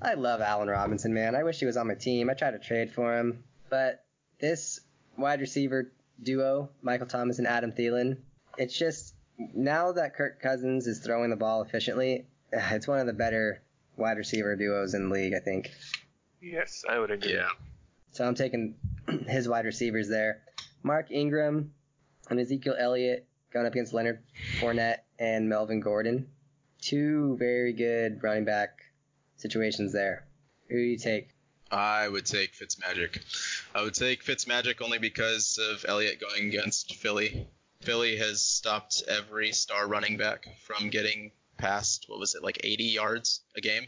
I love Allen Robinson, man. I wish he was on my team. I tried to trade for him, but this wide receiver duo, Michael Thomas and Adam Thielen, it's just now that Kirk Cousins is throwing the ball efficiently, it's one of the better wide receiver duos in the league, I think. Yes, I would agree. Yeah. So I'm taking his wide receivers there. Mark Ingram and Ezekiel Elliott going up against Leonard Fournette and Melvin Gordon. Two very good running back situations there. Who do you take? I would take Fitzmagic. I would take Fitzmagic only because of Elliott going against Philly. Philly has stopped every star running back from getting past what was it like 80 yards a game.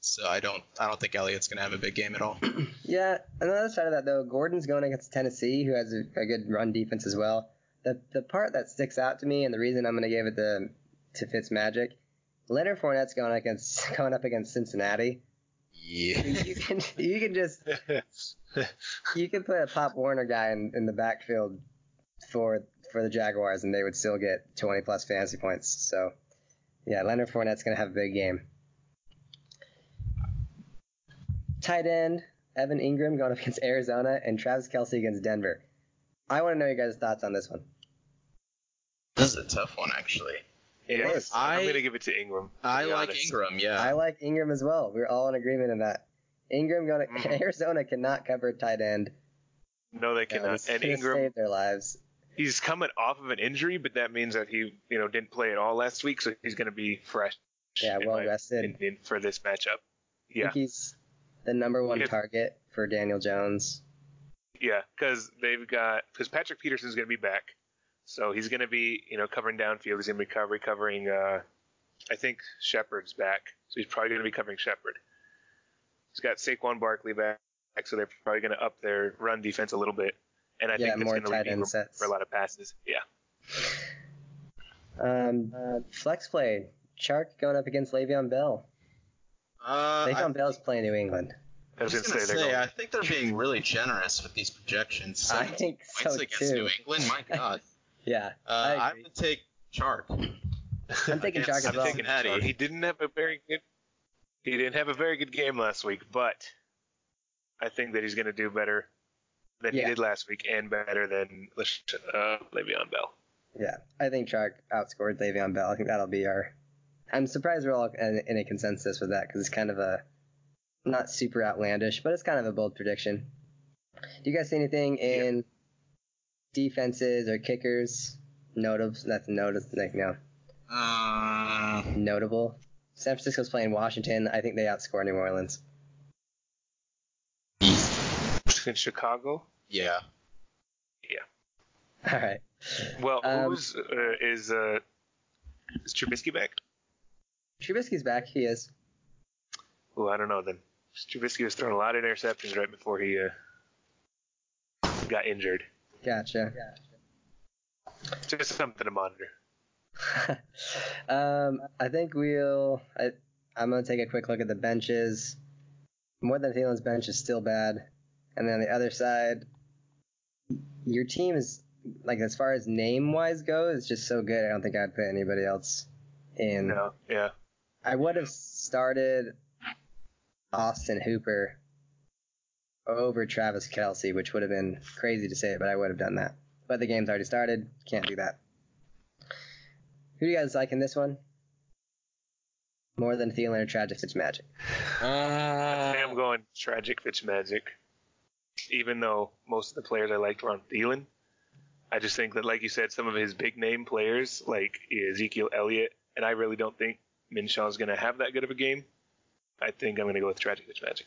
So I don't I don't think Elliott's gonna have a big game at all. Yeah, on the other side of that though, Gordon's going against Tennessee, who has a, a good run defense as well. The the part that sticks out to me, and the reason I'm going to give it to to Fitzmagic, Leonard Fournette's going against going up against Cincinnati. Yeah. You can you can just you can put a Pop Warner guy in, in the backfield for for the Jaguars, and they would still get 20 plus fantasy points. So, yeah, Leonard Fournette's gonna have a big game. Tight end Evan Engram going up against Arizona, and Travis Kelce against Denver. I want to know your guys' thoughts on this one. This is a tough one actually. Yes, I- I'm going to give it to Engram. to I like honest. Engram, yeah. I like Engram as well. We're all in agreement on that. Engram going to Mhm. Arizona cannot cover tight end. No, they Yeah, cannot. it's and Engram, save their lives. he's coming off of an injury, but that means that he, you know, didn't play at all last week, so he's going to be fresh. Yeah, in well my rested. opinion, for this matchup. I Yeah, think he's the number one Yeah. target for Daniel Jones. Yeah, because they've got because Patrick Peterson's going to be back, so he's going to be, you know, covering downfield. He's going to be cover, covering. Uh, I think Shepard's back, so he's probably going to be covering Shepard. He's got Saquon Barkley back, so they're probably going to up their run defense a little bit, and I Yeah, think that's more going to tight leave sets. for a lot of passes. Yeah. Um, flex play. Chark going up against Le'Veon Bell. Uh, Le'Veon I, Bell's playing New England. I was I was going to say say, going. I think they're being really generous with these projections. I 17 think so points against too. New England, my God. Yeah, Uh, I I, agree. would take Chark. I'm taking Chark Against as well. Cincinnati. He didn't have a very good. He didn't have a very good game last week, but I think that he's going to do better than Yeah. he did last week, and better than uh, Le'Veon Bell. Yeah, I think Chark outscored Le'Veon Bell. I think that'll be our. I'm surprised we're all in, in a consensus with that because it's kind of a not super outlandish, but it's kind of a bold prediction. Do you guys see anything in defenses or kickers? Notable. That's notable. Like no, Uh, notable. San Francisco's playing Washington. I think they outscore New Orleans. In Chicago, Yeah. yeah. All right. well, Um, who's uh, is uh, is Trubisky back? Trubisky's back. He is. Oh, I don't know. Then Trubisky was throwing a lot of interceptions right before he uh, got injured. Gotcha. Gotcha. Just something to monitor. um, I think we'll. I, I'm gonna take a quick look at the benches. More than Thielen's bench is still bad, and then on the other side, your team is like as far as name wise goes, it's just so good. I don't think I'd put anybody else in. No, yeah. I would have started Austin Hooper over Travis Kelce, which would have been crazy to say, it, but I would have done that. But the game's already started. Can't do that. Who do you guys like in this one? More than Thielen or Tragic Fitzmagic? Uh, I'm going tragic Fitzmagic. Even though most of the players I liked were on Thielen, I just think that, like you said, some of his big name players, like Ezekiel Elliott, and I really don't think Minshew is going to have that good of a game. I think I'm going to go with tragic Fitzmagic.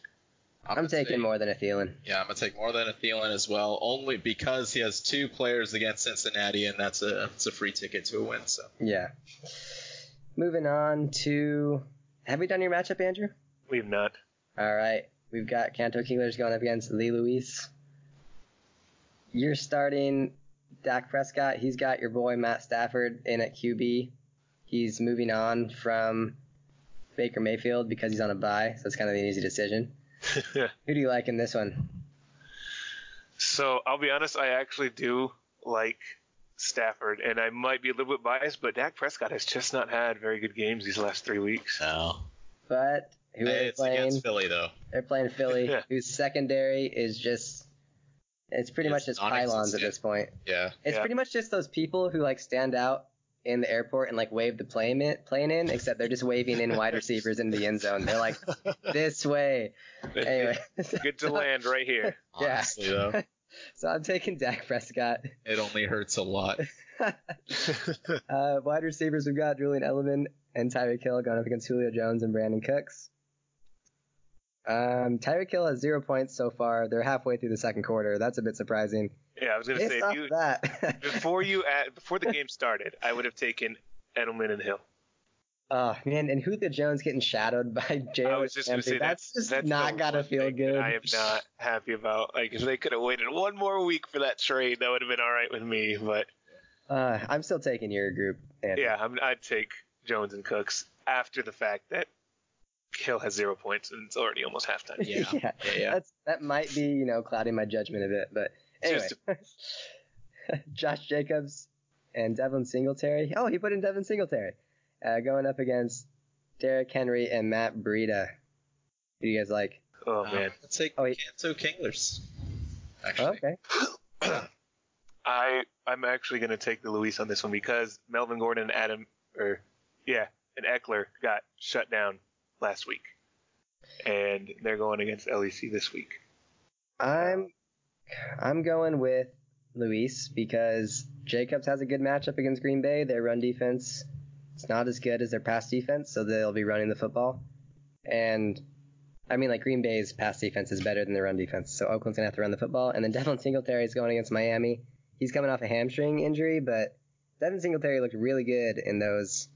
I'm, gonna taking take- more than a Thielen. Yeah, I'm gonna take more than a Thielen as well, only because he has two players against Cincinnati, and that's a it's a free ticket to a win. So Yeah. Moving on to. Have we done your matchup, Andrew? We've not. All right. We've got Canto Keelers going up against Lee Luis. You're starting Dak Prescott. He's got your boy Matt Stafford in at QB. He's moving on from Baker Mayfield because he's on a bye, so it's kind of an easy decision. Who do you like in this one? so I'll be honest, I actually do like Stafford, and I might be a little bit biased, but Dak Prescott has just not had very good games these last three weeks. no, But who are they it's playing? against Philly though. They're playing Philly, Yeah. whose secondary is just. It's pretty much just pylons at this point. Yeah, It's Yeah. pretty much just those people who like stand out in the airport and like wave the plane in, plane in, except they're just waving in wide receivers into the end zone. They're like this way. Anyway, Good to land right here. Yeah. honestly though, so I'm taking Dak Prescott. it only hurts a lot. Uh, wide receivers we've got Julian Edelman and Tyreek Hill going up against Julio Jones and Brandin Cooks. Um, Tyreek Hill has zero points so far. They're halfway through the second quarter. That's a bit surprising. Yeah, I was going to say Based off you, that. before you add, before the game started, I would have taken Edelman and Hill. Oh man, and Julio Jones getting shadowed by I Jalen was just to say that's that's just that's not gotta feel good. I am not happy about. Like if they could have waited one more week for that trade, that would have been all right with me. But Uh, I'm still taking your group. Andrew. yeah, I'm, I'd take Jones and Cooks after the fact that Hill has zero points and it's already almost halftime. Yeah, yeah, yeah, yeah. That's that might be you know clouding my judgment a bit, but anyway. Josh Jacobs and Devin Singletary. Oh, he put in Devin Singletary, uh, going up against Derrick Henry and Matt Breida. Who do you guys like? Oh Uh, man, let's take Oh, wait. Canto Kinglers. Actually, Okay. I I'm actually going to take the Luis on this one because Melvin Gordon and Adam or yeah and Ekeler got shut down last week, and they're going against LEC this week. I'm I'm going with Luis because Jacobs has a good matchup against Green Bay. Their run defense it's not as good as their pass defense, so they'll be running the football. And I mean, like Green Bay's pass defense is better than their run defense, so Oakland's gonna have to run the football. And then Devin Singletary is going against Miami. He's coming off a hamstring injury, but Devin Singletary looked really good in those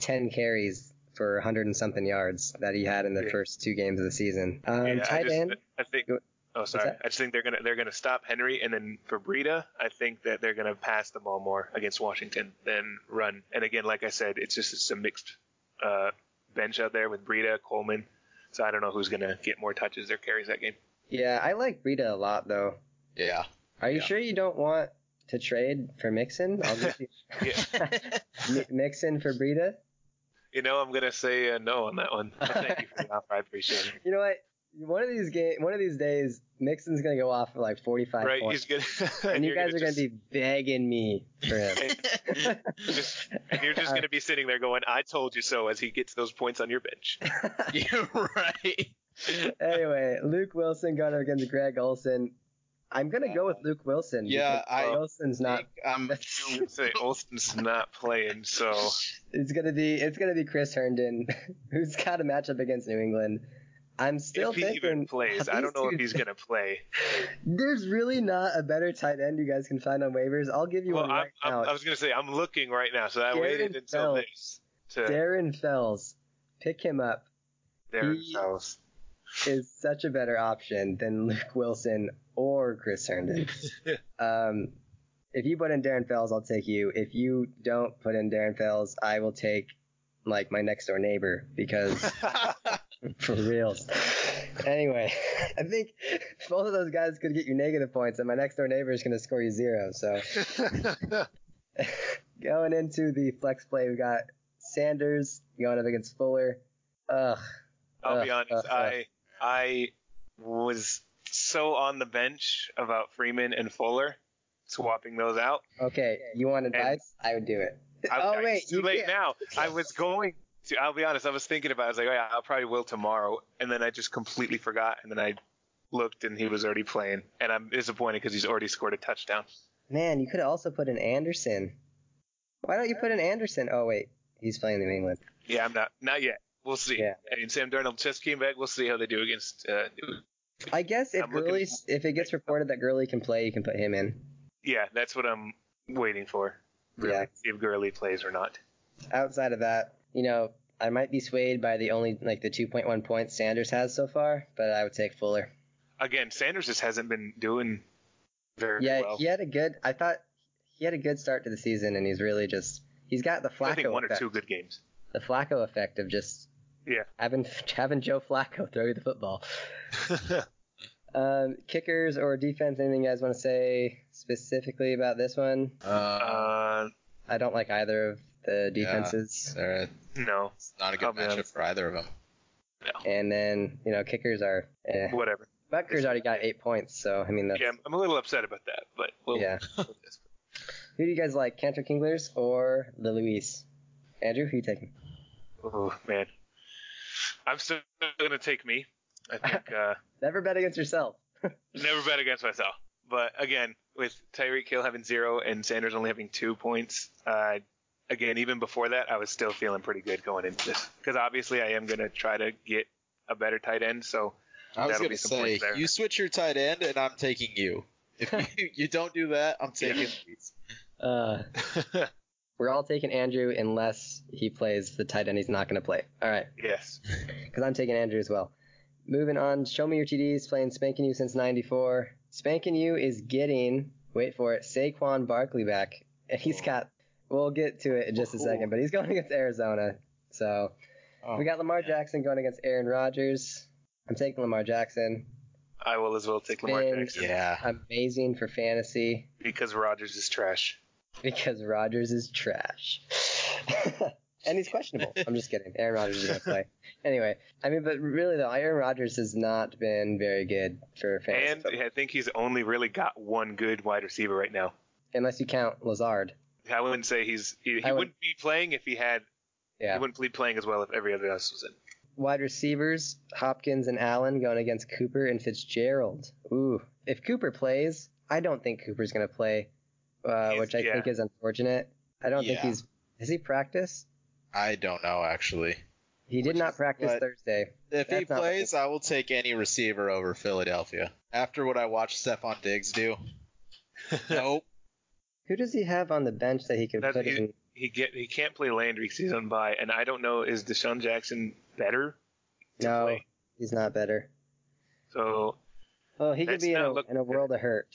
10 carries for 100 and something yards that he had in the Yeah. first two games of the season. Um, Yeah, I tight just, end. I think. Oh, sorry. I just think they're gonna they're gonna stop Henry, and then for Breida, I think that they're gonna pass the ball more against Washington than run. And again, like I said, it's just it's a mixed uh, bench out there with Breida, Coleman. So I don't know who's gonna get more touches or carries that game. Yeah, I like Breida a lot though. Yeah. Are you Yeah. sure you don't want to trade for Mixon? I'll give you Mi- Mixon for Breida. You know, I'm gonna say uh, no on that one. Thank you for the offer. I appreciate it. You know what? One of these game, one of these days, Mixon's gonna go off for like 45 Right? points, He's gonna. and you you're guys are gonna be begging me for him. just- You're just gonna be sitting there going, "I told you so," as he gets those points on your bench. You're right. anyway, Luke Wilson going up against Greg Olsen. I'm gonna go with Luke Wilson. Yeah, I Wilson's not. I'm You say Olsen's not playing, so It's gonna be it's gonna be Chris Herndon, who's got a matchup against New England. I'm still if he thinking even plays, I don't know if he's gonna play. There's really not a better tight end you guys can find on waivers. I'll give you Well, one I'm, right I'm, now. I was gonna say I'm looking right now, so I Darren waited until Fells. this to Darren Fells, pick him up. Darren he- Fells. Is such a better option than Luke Wilson or Chris Herndon. um, if you put in Darren Fells, I'll take you. If you don't put in Darren Fells, I will take like my next door neighbor because for reals. Anyway, I think both of those guys could get you negative points, and my next door neighbor is going to score you zero. So going into the flex play, we got Sanders going up against Fuller. Ugh. I'll be honest, ugh, ugh. I I was so on the bench about Freeman and Fuller, swapping those out. Okay, you want advice? I would do it. I, oh I- wait, it's too you late can't. now. I was going to. I'll be honest. I was thinking about. it. I was like, oh yeah, I'll probably will tomorrow, and then I just completely forgot, and then I looked and he was already playing, and I'm disappointed because he's already scored a touchdown. Man, you could have also put in Anderson. Why don't you put in Anderson? Oh wait, he's playing New England. Yeah, I'm not. Not yet. We'll see. Yeah. I mean, Sam Darnold just came back. We'll see how they do against. Uh, I guess if I'm looking- Gurley, if it gets reported that Gurley can play, you can put him in. yeah, that's what I'm waiting for. Really, Yeah. see if Gurley plays or not. Outside of that, you know, I might be swayed by the only like the 2.1 points Sanders has so far, but I would take Fuller. Again, Sanders just hasn't been doing very Yeah, well. he had a good. I thought he had a good start to the season, and he's really just he's got the Flacco. I think one effect. or two good games. The Flacco effect of just Yeah. having having Joe Flacco throw you the football. Um, kickers or defense? Anything you guys want to say specifically about this one? Uh, I don't like either of the defenses. they're- no, it's not a good I'll matchup honest. for either of them. No. And then you know kickers are. Eh. whatever. Butker's already got eight points, so I mean that's. Yeah, I'm, I'm a little upset about that, but we'll, Yeah. Who do you guys like, Cantor Kinglers or the Luis? Andrew, who you taking? Oh man, I'm still gonna take me. I think uh, Never bet against yourself. never bet against myself. But again, with Tyreek Hill having zero and Sanders only having two points, uh, again, even before that, I was still feeling pretty good going into this because obviously I am gonna try to get a better tight end. So I was That'll gonna be some say points there. you switch your tight end and I'm taking you. If you, you don't do that, I'm taking Luis. Uh, we're all taking Andrew unless he plays the tight end he's not going to play. All right, yes, because I'm taking Andrew as well. Moving on, show me your TDs. Playing Spanking You since '94. Spanking You is getting wait for it Saquon Barkley back, and he's oh. got. We'll get to it in just a second, but he's going against Arizona. So Oh, we got Lamar Jackson going against Aaron Rodgers. I'm taking Lamar Jackson. I will as well take Lamar Spin. Jackson yeah. Amazing for fantasy because Rodgers is trash. Because Rodgers is trash. and he's questionable. I'm just kidding. Aaron Rodgers is going to play. Anyway, I mean, but really though, Aaron Rodgers has not been very good for fantasy. And. I think he's only really got one good wide receiver right now. unless you count Lazard. I wouldn't say he's he, he would- wouldn't be playing if he had Yeah. he wouldn't be playing as well if every other else was in. Wide receivers, Hopkins and Allen going against Cooper and Fitzgerald. Ooh. If Cooper plays, I don't think Cooper's gonna play, uh, which I yeah. think is unfortunate. I don't think he's. Has he practiced? I don't know actually. He did Which not practice Thursday. If he That's not- plays, I will take any receiver over Philadelphia. After what I watched Stefon Diggs do. nope. Who does he have on the bench that he could That's- put in? he get he can't play Landry he's on bye, and I don't know is DeSean Jackson better No, play? he's not better. So Oh, he could be in a, looking in a world of hurt.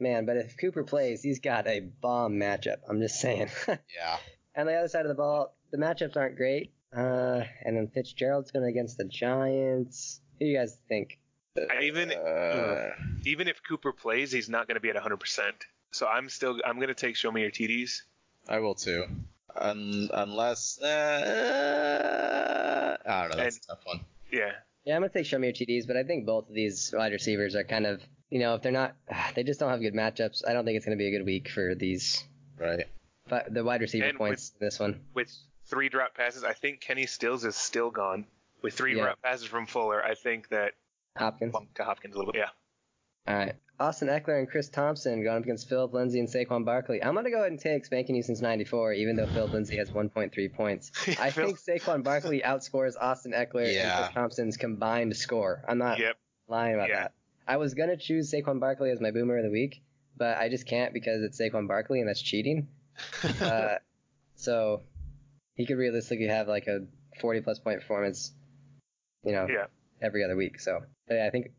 Man, but if Cooper plays, he's got a bomb matchup. I'm just saying. Yeah. On the other side of the ball, the matchups aren't great. Uh, and then Fitzgerald's going against the Giants. Who do you guys think? I even Uh, even if Cooper plays, he's not going to be at 100. percent So I'm still I'm going to take show me your TDs. I will too. Un- unless uh, I don't know. That's a tough one. Yeah, Yeah, I'm going to take show me your TDs, but I think both of these wide receivers are kind of, you know, if they're not, they just don't have good matchups. I don't think it's going to be a good week for these, Right. but the wide receiver And points in this one. with three drop passes, I think Kenny Stills is still gone. With three Yeah. drop passes from Fuller, I think that Hopkins. bumped to Hopkins a little bit. Yeah. All right. Austin Ekeler and Chris Thompson going up against Phillip Lindsay and Saquon Barkley. I'm going to go ahead and take Spanking you since 94, even though Phillip Lindsay has 1.3 points. I think Saquon Barkley outscores Austin Ekeler and Chris Thompson's combined score. I'm not Yep. lying about Yeah. that. I was going to choose Saquon Barkley as my boomer of the week, but I just can't because it's Saquon Barkley and that's cheating. Uh, so he could realistically have like a 40 plus point performance, you know, Yeah. Every other week. So yeah, I think.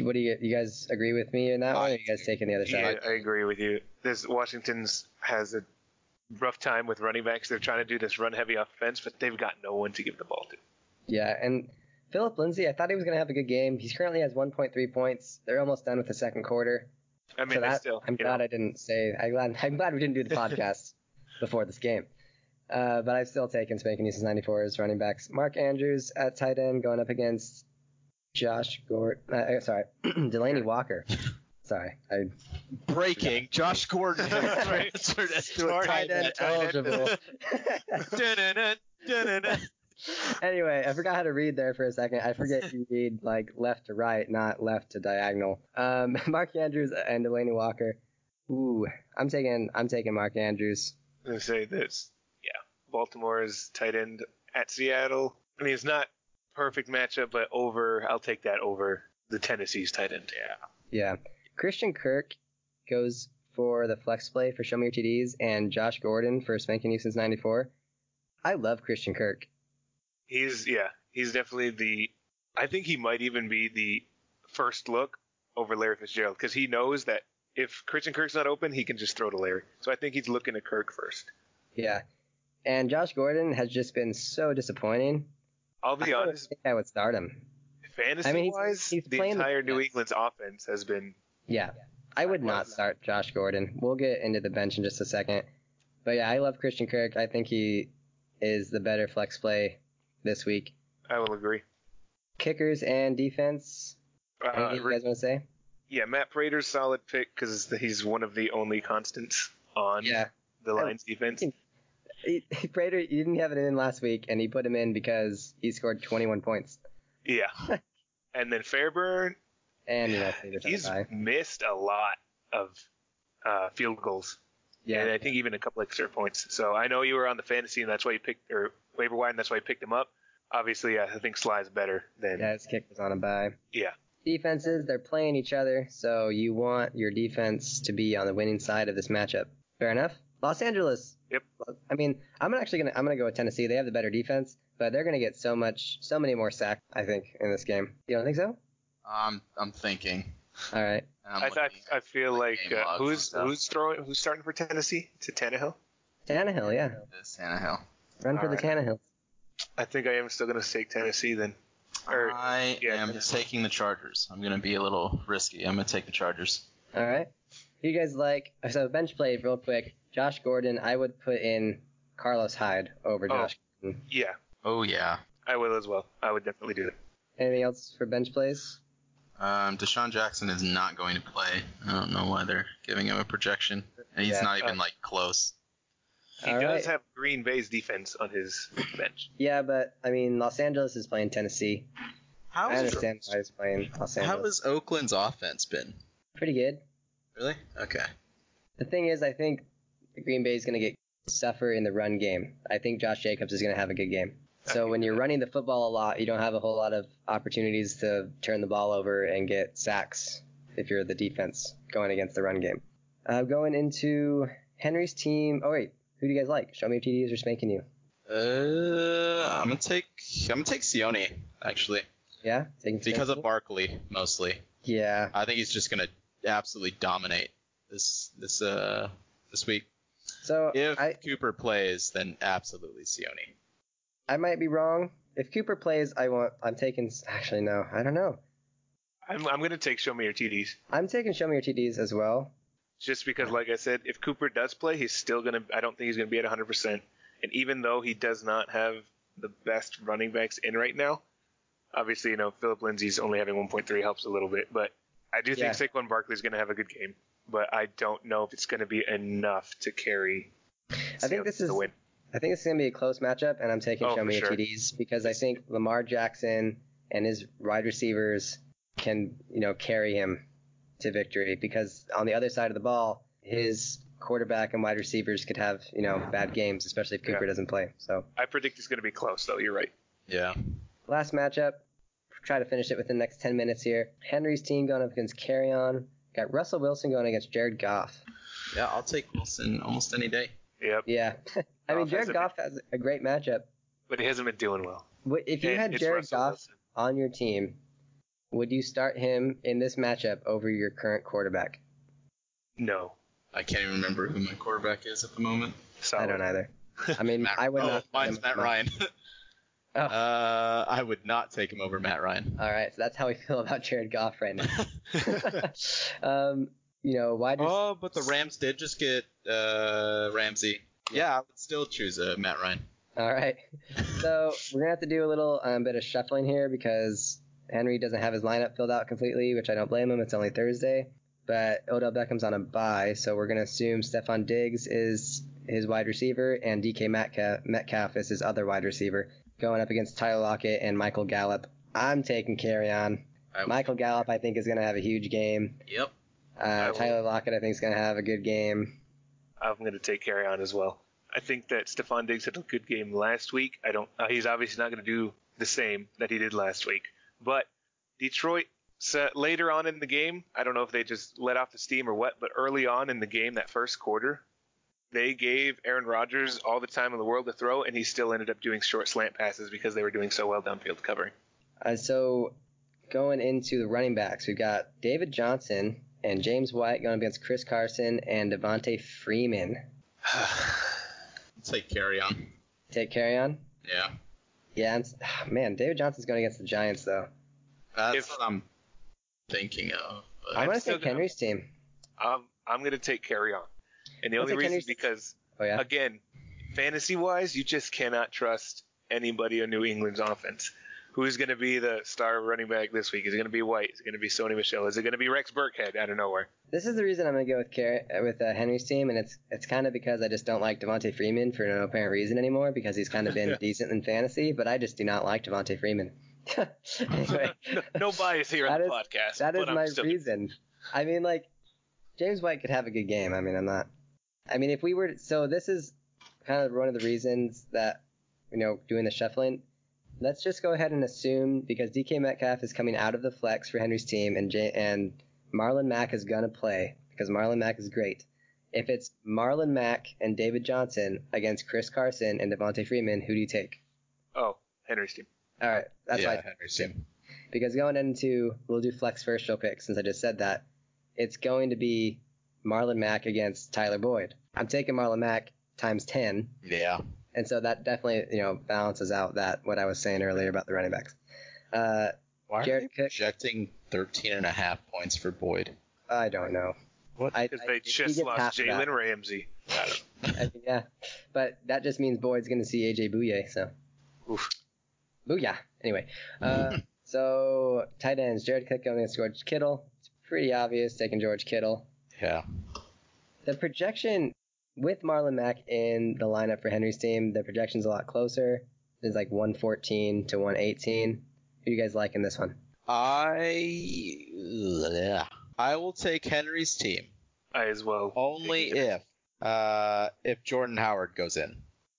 What do you you guys agree with me in that one? Or are you guys taking the other Yeah, side? I agree with you. This Washington's has a rough time with running backs. They're trying to do this run heavy offense, but they've got no one to give the ball to. Yeah, and Phillip Lindsay, I thought he was gonna have a good game. He's currently has 1.3 points. They're almost done with the second quarter. I mean, so that, still, I'm glad know, I didn't say. I'm glad. I'm glad we didn't do the podcast before this game. Uh, but I've still taken Spanking Houston's 94 as running backs. Mark Andrews at tight end going up against Josh Gordon. Uh, sorry, Delanie Walker. Sorry, I Breaking. Josh Gordon has Right. transferred as to a tight tight end end. eligible. Dun-dun-dun, dun-dun-dun. anyway, I forgot how to read there for a second. I forget you read like left to right, not left to diagonal. Um, Mark Andrews and Delanie Walker. Ooh, I'm taking I'm taking Mark Andrews. I'm gonna say this. Yeah, Baltimore is tight end at Seattle. I mean, it's not perfect matchup, but over. I'll take that over the Tennessee's tight end. Yeah. Yeah, Christian Kirk goes for the flex play for Show Me Your TDs, and Josh Gordon for Spanking You Since 94. I love Christian Kirk. He's yeah. He's definitely the. I think he might even be the first look over Larry Fitzgerald because he knows that if Christian Kirk's not open, he can just throw to Larry. So I think he's looking at Kirk first. Yeah, and Josh Gordon has just been so disappointing. I'll be don't honest. I would start him. Fantasy I mean, he's- wise, he's the playing the entire New. England's offense has been. Yeah, I would not start Josh Gordon. We'll get into the bench in just a second. But yeah, I love Christian Kirk. I think he is the better flex play this week. I will agree. Kickers and defense. Uh, Anything you guys want to say? yeah, Matt Prater's solid pick because he's one of the only constants on Yeah. the Lions defense. He, Prater, you didn't have it in last week, and he put him in because he scored 21 points. Yeah. and then Fairbairn, And you know, Prater's on a he's missed a lot of uh, field goals. Yeah. And I think even a couple extra points. So I know you were on the fantasy, and that's why you picked or waiver wire, and that's why you picked him up. Obviously, yeah, I think Sly's better than yeah, his kick was on a bye. yeah. Defenses, they're playing each other, so you want your defense to be on the winning side of this matchup. Fair enough. Los Angeles. Yep. I mean, I'm actually gonna I'm gonna go with Tennessee. They have the better defense, but they're gonna get so much, so many more sacks. I think in this game. You don't think so? I'm I'm thinking. All right. I'm I, I, feel like like uh, who's who's throwing who's starting for Tennessee? To Tannehill. Tannehill, yeah. at this Tannehill. Run for All the Tannehill. I think I am still gonna take Tennessee then. Or- I yeah, am Tennessee. taking the Chargers. I'm gonna be a little risky. I'm gonna take the Chargers. All right. You guys like? So bench play real quick. Josh Gordon. I would put in Carlos Hyde over Oh. Josh. Gordon. Yeah, Oh yeah. I will as well. I would definitely do that. Anything else for bench plays? Um, DeSean Jackson is not going to play. I don't know why they're giving him a projection, and he's Yeah. not even Uh, like close. He All does right. have Green Bay's defense on his bench. Yeah, but I mean, Los Angeles is playing Tennessee. How I understand why he's playing Los How has Oakland's offense been? Pretty good. Really? Okay. The thing is, I think Green Bay is going to get suffer in the run game. I think Josh Jacobs is going to have a good game. So when you're running the football a lot, you don't have a whole lot of opportunities to turn the ball over and get sacks if you're the defense going against the run game. Uh, going into Henry's team. Oh wait, who do you guys like? Show me your TDs or spanking you. Uh, I'm gonna take I'm gonna take Sione actually Yeah, taking because of? Barkley mostly. Yeah, I think he's just gonna absolutely dominate this this uh this week. So If I Cooper plays, then absolutely Sione. I might be wrong. If Cooper plays, I want. I'm taking. Actually, no, I don't know. I'm, I'm going to take show me your TDs. I'm taking show me your TDs as well. Just because, like I said, if Cooper does play, he's still going to, I don't think he's going to be at 100%. And even though he does not have the best running backs in right now, obviously, you know, Phillip Lindsay's only having 1.3 helps a little bit. But I do think Yeah. Saquon Barkley's going to have a good game. But I don't know if it's going to be enough to carry I think this is. win. I think this is gonna be a close matchup, and I'm taking Oh, show for me your sure. TDs because I think Lamar Jackson and his wide receivers can, you know, carry him to victory. Because on the other side of the ball, his quarterback and wide receivers could have, you know, bad games, especially if Cooper Yeah. doesn't play. So I predict it's going to be close, though. You're right. Yeah. last matchup, try to finish it within the next 10 minutes here. Henry's team going up against Kerryon. Got Russell Wilson going against Jared Goff. Yeah, I'll take Wilson almost any day. Yep. Yeah, I mean Jared has a Goff has a great matchup. But he hasn't been doing well. If you And had it's Jared Russell Goff Wilson. on your team, would you start him in this matchup over your current quarterback? No. I can't even remember who my quarterback is at the moment. Solid. I don't either. I mean, Matt, I would oh, not. Mine's him- Matt my- Ryan. Oh. Uh, I would not take him over Matt Ryan. All right, so that's how we feel about Jared Goff right now. um, you know, why? rec- oh, but the Rams did just get uh, Ramsey. Yeah, I would still choose uh, Matt Ryan. All right. So we're gonna have to do a little um, bit of shuffling here because Henry doesn't have his lineup filled out completely, which I don't blame him. It's only Thursday, but Odell Beckham's on a bye, so we're gonna assume Stefon Diggs is his wide receiver and DK Metcalf, Metcalf is his other wide receiver, going up against Tyler Lockett and Michael Gallup. I'm taking Kerryon. Michael Gallup, I think, is gonna have a huge game. Yep. Uh. Tyler Lockett, I think, is gonna have a good game. I'm going to take Kerryon as well. I think that Stefon Diggs had a good game last week. I don't. Uh, he's obviously not going to do the same that he did last week. But Detroit so later on in the game, I don't know if they just let off the steam or what, but early on in the game, that first quarter, they gave Aaron Rodgers all the time in the world to throw, and he still ended up doing short slant passes because they were doing so well downfield covering. Uh, so going into the running backs, we've got David Johnson and James White going against Chris Carson and Devonta Freeman. Take Kerryon. Take Kerryon. Yeah. Yeah, I'm, ah, man, David Johnson's going against the Giants though. That's If- what I'm thinking of. I'm I'm going to still take Henry's team. um, I'm going to take Kerryon, and the I'll only reason is because Oh yeah. again, fantasy wise, you just cannot trust anybody on New England's offense. Who's going to be the star running back this week? Is it going to be White? Is it going to be Sony Michel? Is it going to be Rex Burkhead out of nowhere? This is the reason I'm going to go with Car- with uh, Henry's team, and it's it's kind of because I just don't like Devonta Freeman for no apparent reason anymore because he's kind of been decent in fantasy, but I just do not like Devonta Freeman. anyway, no, no bias here on the is- podcast. That is my still- reason. I mean, like, James White could have a good game. I mean, I'm not. I mean, if we were. So, this is kind of one of the reasons that, you know, doing the shuffling. Let's just go ahead and assume because DK Metcalf is coming out of the flex for Henry's team and J- and Marlon Mack is going to play because Marlon Mack is great. If it's Marlon Mack and David Johnson against Chris Carson and Devonta Freeman, who do you take? Oh, Henry's team. All right, that's yeah, why Henry's team. because going into we'll do flex first real quick since I just said that. It's going to be Marlon Mack against Tyler Boyd. I'm taking Marlon Mack times ten, Yeah. and so that definitely you know balances out that what I was saying earlier about the running backs. Uh, Why Jared they Cook- projecting 13 and a half points for Boyd? I don't know. What? I, Because I- they if he just lost half of that- Jalen Ramsey. I don't I mean, yeah, but that just means Boyd's going to see AJ Bouye. So Oof. Booyah. Anyway, uh, so tight ends: Jared Cook going against George Kittle. It's pretty obvious taking George Kittle. Yeah. The projection with Marlon Mack in the lineup for Henry's team, the projection's a lot closer. It's like 114 to 118. Who do you guys like in this one? I yeah. I will take Henry's team I as well. Only if uh if Jordan Howard goes in.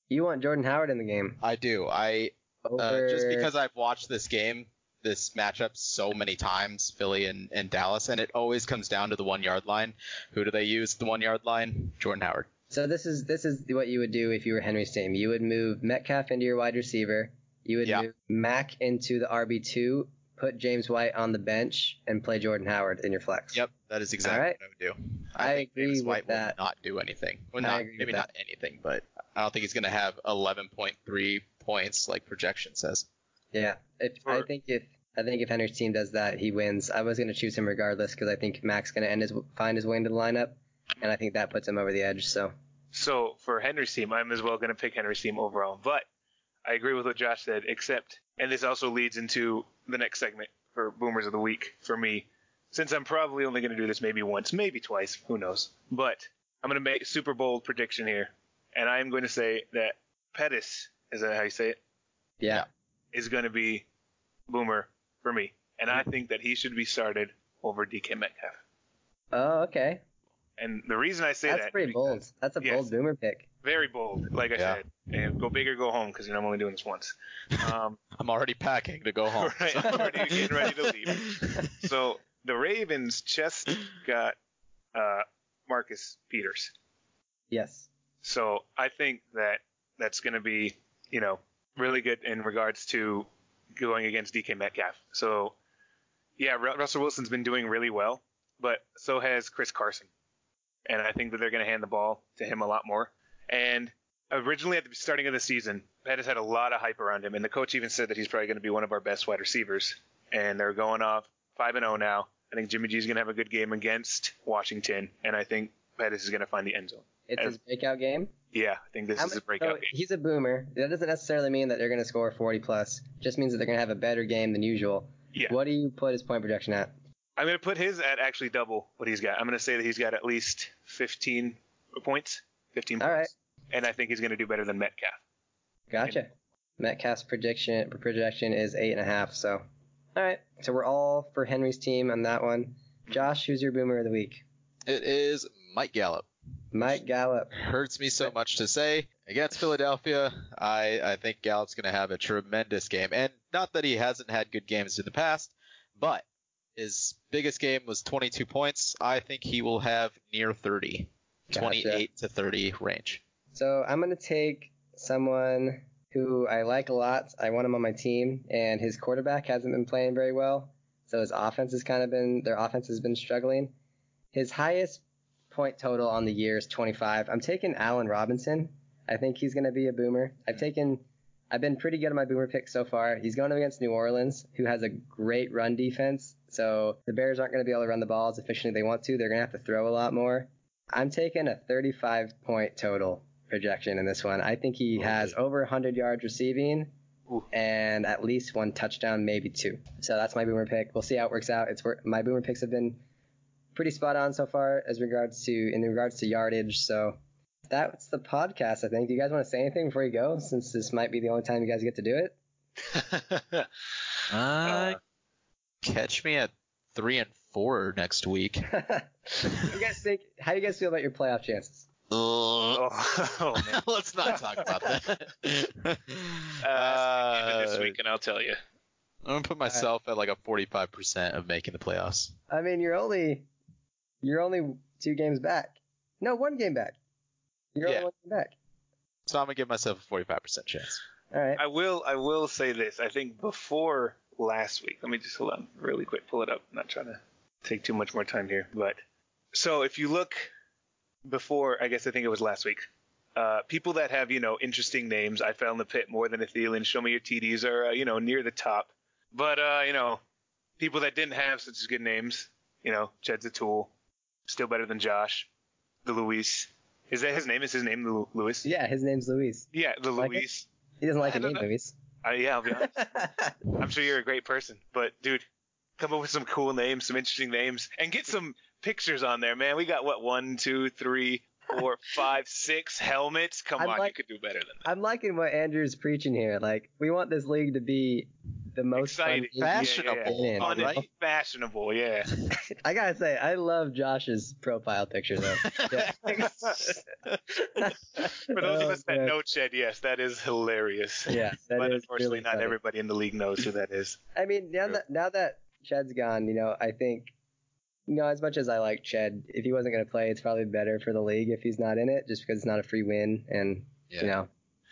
You want Jordan Howard in the game I do. I over uh, just because I've watched this game, this matchup so many times, Philly and, and Dallas, and it always comes down to the one yard line. Who do they use the one yard line? Jordan Howard. So this is this is what you would do if you were Henry's team. You would move Metcalf into your wide receiver. You would Yeah. move Mack into the RB two, put James White on the bench, and play Jordan Howard in your flex. Yep, that is exactly Alright. what I would do. I think agree James with that. will not do anything. Well, not agree with maybe that. not anything, but I don't think he's going to have 11.3 points like projection says. Yeah. If I think if I think if Henry's team does that, he wins. I was gonna choose him regardless because I think Mack's gonna end his find his way into the lineup, and I think that puts him over the edge. So So for Henry's team, I'm as well going to pick Henry's team overall. But I agree with what Josh said, except, and this also leads into the next segment for Boomers of the Week for me, since I'm probably only going to do this maybe once, maybe twice, who knows. But I'm going to make a super bold prediction here, and I'm going to say that Pettis, is that how you say it, yeah, is going to be Boomer for me. And I think that he should be started over DK Metcalf. oh okay, And the reason I say that's that pretty bold. That's a Yes. bold boomer pick. very bold, like I Yeah. said, and go big or go home because you know I'm only doing this once. Um, I'm already packing to go home. right, I'm already getting ready to leave. So the Ravens just got uh, Marcus Peters. Yes. So I think that that's going to be, you know, really good in regards to going against DK Metcalf. So, yeah, Russell Wilson's been doing really well, but so has Chris Carson. And I think that they're going to hand the ball to him a lot more. And originally at the starting of the season, Pettis had a lot of hype around him, and the coach even said that he's probably going to be one of our best wide receivers. And they're going off 5 and 0 now. I think Jimmy G is going to have a good game against Washington, and I think Pettis is going to find the end zone. It's As- his breakout game. Yeah, I think this How is a breakout so game. He's a boomer. That doesn't necessarily mean that they're going to score 40 plus. Just means that they're going to have a better game than usual. Yeah. What do you put his point projection at? I'm going to put his at actually double what he's got. I'm going to say that he's got at least 15 points. 15 All points. And I think he's going to do better than Metcalf. Gotcha. Metcalf's projection projection is eight and a half. So, all right. So we're all for Henry's team on that one. Josh, who's your boomer of the week? It is Mike Gallup. Mike Gallup. Hurts me so much to say. Against Philadelphia, I, I think Gallup's going to have a tremendous game. And not that he hasn't had good games in the past, but his biggest game was 22 points. I think he will have near 30, Gotcha. 28 to 30 range. So I'm gonna take someone who I like a lot. I want him on my team, and his quarterback hasn't been playing very well. So his offense has kind of been their offense has been struggling. His highest point total on the year is 25. I'm taking Allen Robinson. I think he's gonna be a boomer. I've taken I've been pretty good on my boomer pick so far. He's going against New Orleans, who has a great run defense. So the Bears aren't going to be able to run the ball as efficiently as they want to. They're going to have to throw a lot more. I'm taking a 35 point total projection in this one. I think he has over 100 yards receiving Ooh. and at least one touchdown, maybe two. So that's my boomer pick. We'll see how it works out. It's my boomer picks have been pretty spot on so far as regards to in regards to yardage. So that's the podcast. I think. Do you guys want to say anything before you go? Since this might be the only time you guys get to do it. Uh, catch me at 3 and 4 next week. you guys think? How do you guys feel about your playoff chances? Uh, oh, oh. Let's not talk about that. Uh, this Uh, week, and I'll tell you. I'm gonna put myself at like a 45% of making the playoffs. I mean, you're only you're only two games back. No, one game back. You're Yeah. only one game back. So I'm gonna give myself a 45% chance. All right. I will. I will say this. I think before last week. Let me just hold on, really quick. Pull it up. I'm not trying to take too much more time here, but so if you look before, I guess I think it was last week. Uh, people that have you know interesting names, I fell in the pit more than a Thielen. Show me your TDs are uh, you know near the top, but uh, you know people that didn't have such good names, you know Jed's a tool, still better than Josh, the Luis. Is that his name? Is his name Lu- Luis? Yeah, his name's Luis. Yeah, the Like it? Luis. He doesn't like the name know. Luis. Uh, yeah, I'll be honest. I'm sure you're a great person, but dude, come up with some cool names, some interesting names, and get some pictures on there, man. We got what one, two, three, four, five, six helmets. Come I'm on, like- you could do better than that. I'm liking what Andrew's preaching here. Like, we want this league to be the most Exciting. Fashionable, Yeah, yeah. Fun right? fashionable, yeah. I gotta say, I love Josh's profile picture though. Yeah. For those of Oh, us that oh, man. know Ched, yes, that is hilarious. Yeah, but unfortunately, really not funny. everybody in the league knows who that is. I mean, now True. that now that Ched's gone, you know, I think, you know, as much as I like Ched, if he wasn't gonna play, it's probably better for the league if he's not in it, just because it's not a free win, and Yeah. you know,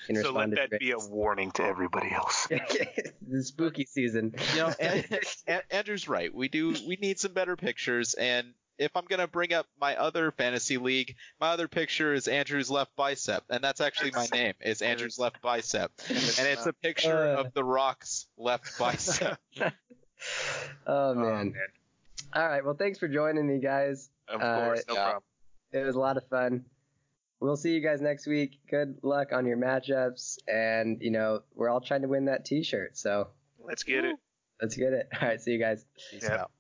can So let respond to that be a warning to everybody else. the spooky season. You know, and, A- Andrew's right. We do. We need some better pictures. And if I'm gonna bring up my other fantasy league, my other picture is Andrew's left bicep, and that's actually my name. Is Andrew's left bicep, and it's a picture Uh. of the Rock's left bicep. oh Oh, man. All right. Well, thanks for joining me, guys. Of Uh, course, no yeah. problem. It was a lot of fun. We'll see you guys next week. Good luck on your matchups, and you know, we're all trying to win that T-shirt, so Let's get it. let's get it. All right. See you guys. Peace Yeah. out.